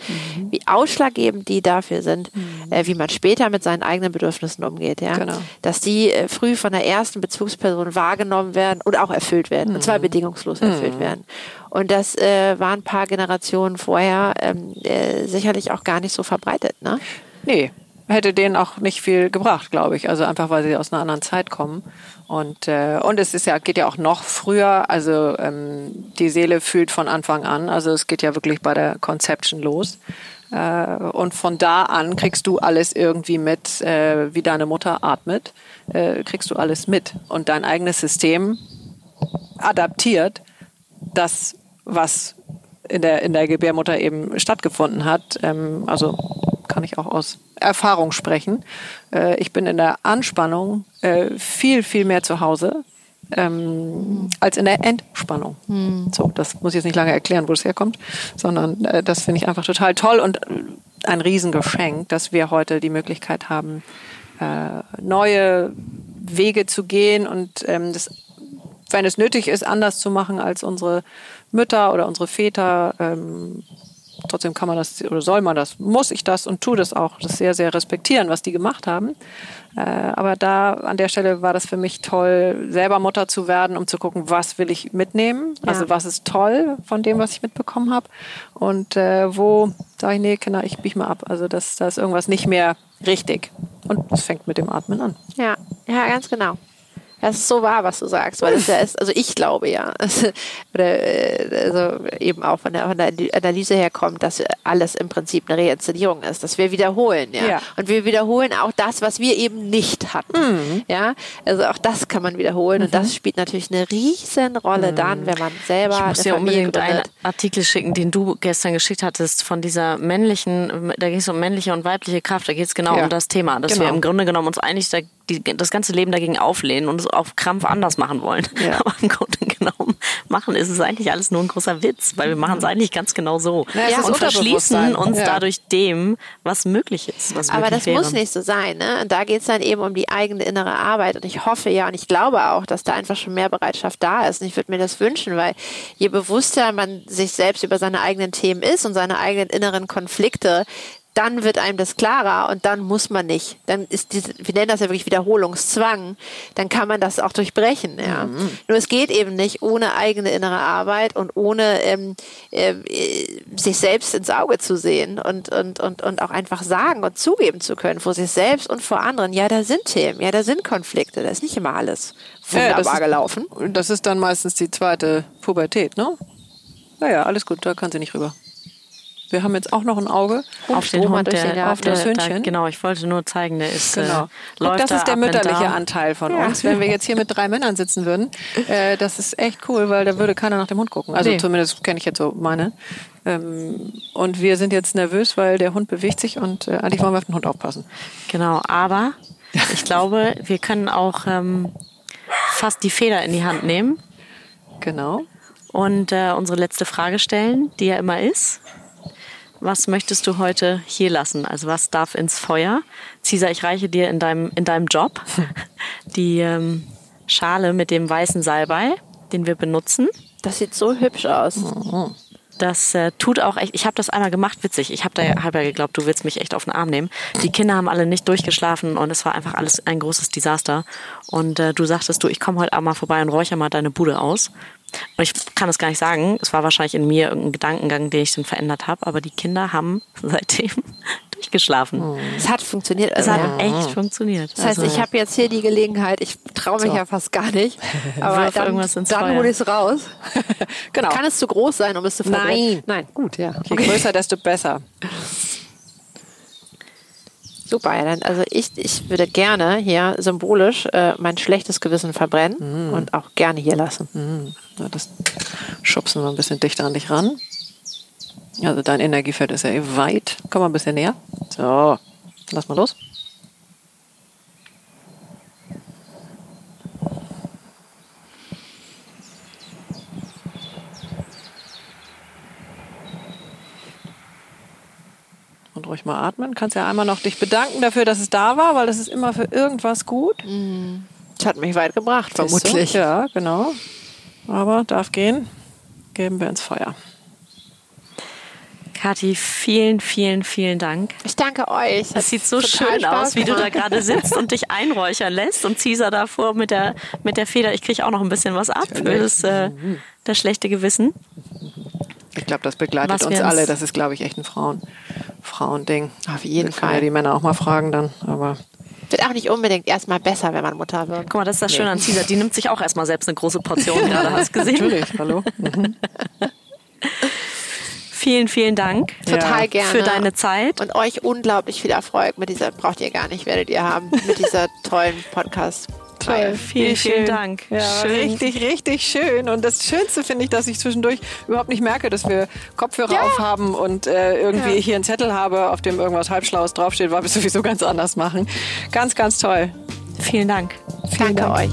C: wie ausschlaggebend die dafür sind, äh, wie man später mit seinen eigenen Bedürfnissen umgeht, ja,
B: Genau.
C: dass die äh, früh von der ersten Bezugsperson wahrgenommen werden und auch erfüllt werden, und zwar bedingungslos erfüllt werden. Und das äh, war ein paar Generationen vorher ähm, äh, sicherlich auch gar nicht so verbreitet. Ne?
B: Nee, hätte denen auch nicht viel gebracht, glaube ich. Also einfach, weil sie aus einer anderen Zeit kommen. Und, äh, und es ist ja, geht ja auch noch früher. Also ähm, die Seele fühlt von Anfang an. Also es geht ja wirklich bei der Conception los. Äh, und von da an kriegst du alles irgendwie mit, äh, wie deine Mutter atmet, äh, kriegst du alles mit. Und dein eigenes System adaptiert das, was in der, in der Gebärmutter eben stattgefunden hat. Ähm, also kann ich auch aus Erfahrung sprechen. Äh, ich bin in der Anspannung äh, viel, viel mehr zu Hause ähm, als in der Entspannung. So, das muss ich jetzt nicht lange erklären, wo es herkommt, sondern äh, das finde ich einfach total toll und ein Riesengeschenk, dass wir heute die Möglichkeit haben, äh, neue Wege zu gehen und ähm, das wenn es nötig ist, anders zu machen als unsere Mütter oder unsere Väter. Ähm, trotzdem kann man das oder soll man das, muss ich das und tu das auch, das sehr, sehr respektieren, was die gemacht haben. Äh, aber da an der Stelle war das für mich toll, selber Mutter zu werden, um zu gucken, was will ich mitnehmen, also was ist toll von dem, was ich mitbekommen habe und äh, wo sage ich, nee, Kinder, ich biege mal ab. Also das, da ist irgendwas nicht mehr richtig. Und es fängt mit dem Atmen an.
C: Ja, ja, ganz genau. Das ist so wahr, was du sagst, weil es ja ist, also ich glaube ja, <laughs> oder äh, also eben auch von der, von der Analyse her kommt, dass alles im Prinzip eine Reinszenierung ist, dass wir wiederholen, ja.
B: Ja.
C: Und wir wiederholen auch das, was wir eben nicht hatten, ja. Also auch das kann man wiederholen und das spielt natürlich eine riesen Rolle dann, wenn man selber
A: Ich muss dir unbedingt einen. Artikel schicken, den du gestern geschickt hattest, von dieser männlichen, da ging es um männliche und weibliche Kraft, da geht es genau
B: Ja.
A: um das Thema, dass
B: Genau.
A: wir im Grunde genommen uns eigentlich da, die, das ganze Leben dagegen auflehnen und es auf Krampf anders machen wollen.
B: Ja. <laughs>
A: Aber im Grunde genommen machen ist es eigentlich alles nur ein großer Witz, weil wir machen es eigentlich ganz genau so.
B: Ja, ist
A: und verschließen uns
B: Ja.
A: dadurch dem, was möglich ist. Was
C: Aber das
A: wäre.
C: muss nicht so sein. Ne? Und da geht es dann eben um die eigene innere Arbeit. Und ich hoffe ja und ich glaube auch, dass da einfach schon mehr Bereitschaft da ist. Und ich würde mir das wünschen, weil je bewusster man sich selbst über seine eigenen Themen ist und seine eigenen inneren Konflikte, dann wird einem das klarer und dann muss man nicht. Dann ist diese, wir nennen das ja wirklich Wiederholungszwang, dann kann man das auch durchbrechen. Ja. Nur es geht eben nicht ohne eigene innere Arbeit und ohne ähm, äh, sich selbst ins Auge zu sehen und, und, und, und auch einfach sagen und zugeben zu können vor sich selbst und vor anderen, ja, da sind Themen, ja, da sind Konflikte, da ist nicht immer alles
B: Ja,
C: wunderbar
B: das ist-
C: gelaufen.
B: Das ist dann meistens die zweite Pubertät, ne? Naja, alles gut, da kann sie nicht rüber. Wir haben jetzt auch noch ein Auge
A: auf den Hund, der,
C: Garten.
A: auf der,
B: Das
A: da,
B: Hündchen.
A: genau, ich wollte nur zeigen, der ist
B: Genau.
A: äh, läuft
B: das
A: da
B: ist der mütterliche. Anteil von uns. Wenn wir jetzt hier mit drei Männern sitzen würden, äh, das ist echt cool, weil da würde keiner nach dem Hund gucken. Also
C: Nee.
B: zumindest kenne ich jetzt so meine. Ähm, und wir sind jetzt nervös, weil der Hund bewegt sich und äh, eigentlich wollen wir auf den Hund aufpassen.
A: Genau, aber ich glaube, wir können auch ähm, fast die Feder in die Hand nehmen
B: Genau.
A: und äh, unsere letzte Frage stellen, die ja immer ist. Was möchtest du heute hier lassen? Also was darf ins Feuer? Cesar, ich reiche dir in deinem, in deinem Job <laughs> die ähm, Schale mit dem weißen Salbei, den wir benutzen.
C: Das sieht so hübsch aus.
A: Das äh, tut auch echt. Ich habe das einmal gemacht, witzig. Ich habe da ja halber geglaubt, du willst mich echt auf den Arm nehmen. Die Kinder haben alle nicht durchgeschlafen und es war einfach alles ein großes Desaster. Und äh, du sagtest du, ich komme heute Abend mal vorbei und räuchere mal deine Bude aus. Und ich kann es gar nicht sagen. Es war wahrscheinlich in mir irgendein Gedankengang, den ich dann verändert habe. Aber die Kinder haben <laughs> seitdem durchgeschlafen.
C: Es hat funktioniert.
A: Es
C: Also,
A: hat
C: ja.
A: echt funktioniert.
C: Das heißt,
A: Also,
C: ich habe jetzt hier die Gelegenheit, ich traue mich
B: So.
C: ja fast gar nicht, <laughs> aber dann, dann hole ich es raus. <laughs>
B: Genau.
C: Kann es zu groß sein, um es zu verbrennen?
B: Nein.
C: Nein, gut, ja.
B: Je größer, desto besser.
C: Super, ja, also ich, ich würde gerne hier symbolisch äh, mein schlechtes Gewissen verbrennen
B: Mhm.
C: und auch gerne hier lassen.
B: Ja, das schubsen wir ein bisschen dichter an dich ran. Also dein Energiefeld ist ja eh weit. Komm mal ein bisschen näher. So, lass mal los. Ruhig mal atmen. Kannst ja einmal noch dich bedanken dafür, dass es da war, weil das ist immer für irgendwas gut.
C: Das hat mich weit gebracht, vermutlich.
B: Ja, genau. Aber darf gehen. Geben wir ins Feuer.
A: Kathi, vielen, vielen, vielen Dank.
C: Ich danke euch.
A: Es sieht so schön
C: Spaß
A: aus, wie du da gerade sitzt und dich einräuchern lässt und Caesar davor mit der, mit der Feder. Ich kriege auch noch ein bisschen was ab für das, äh, das schlechte Gewissen.
B: Ich glaube, das begleitet uns alle. Das ist, glaube ich, echt ein Frauen, Frauending.
C: Auf jeden
B: können
C: Fall.
B: ja die Männer auch mal fragen dann. Aber
C: Wird auch nicht unbedingt erstmal besser, wenn man Mutter wird.
A: Guck mal, das ist das Schöne an Caesar. Die nimmt sich auch erstmal selbst eine große Portion gerade, hast du gesehen?
B: natürlich, hallo. Mhm. <laughs>
A: Vielen, vielen Dank
C: Total
B: Ja.
C: gerne.
A: für deine Zeit.
C: Und euch unglaublich viel Erfolg mit dieser, braucht ihr gar nicht, werdet ihr haben, mit dieser tollen Podcast.
B: Toll.
A: Vielen, vielen
B: schön.
A: Dank.
B: Ja,
A: Schön.
B: richtig, richtig schön. Und das Schönste finde ich, dass ich zwischendurch überhaupt nicht merke, dass wir Kopfhörer
C: Ja.
B: aufhaben und äh, irgendwie
C: Ja.
B: hier einen Zettel habe, auf dem irgendwas Halbschlaues draufsteht, weil wir es sowieso ganz anders machen. Ganz, ganz toll.
A: Vielen Dank.
C: Danke euch.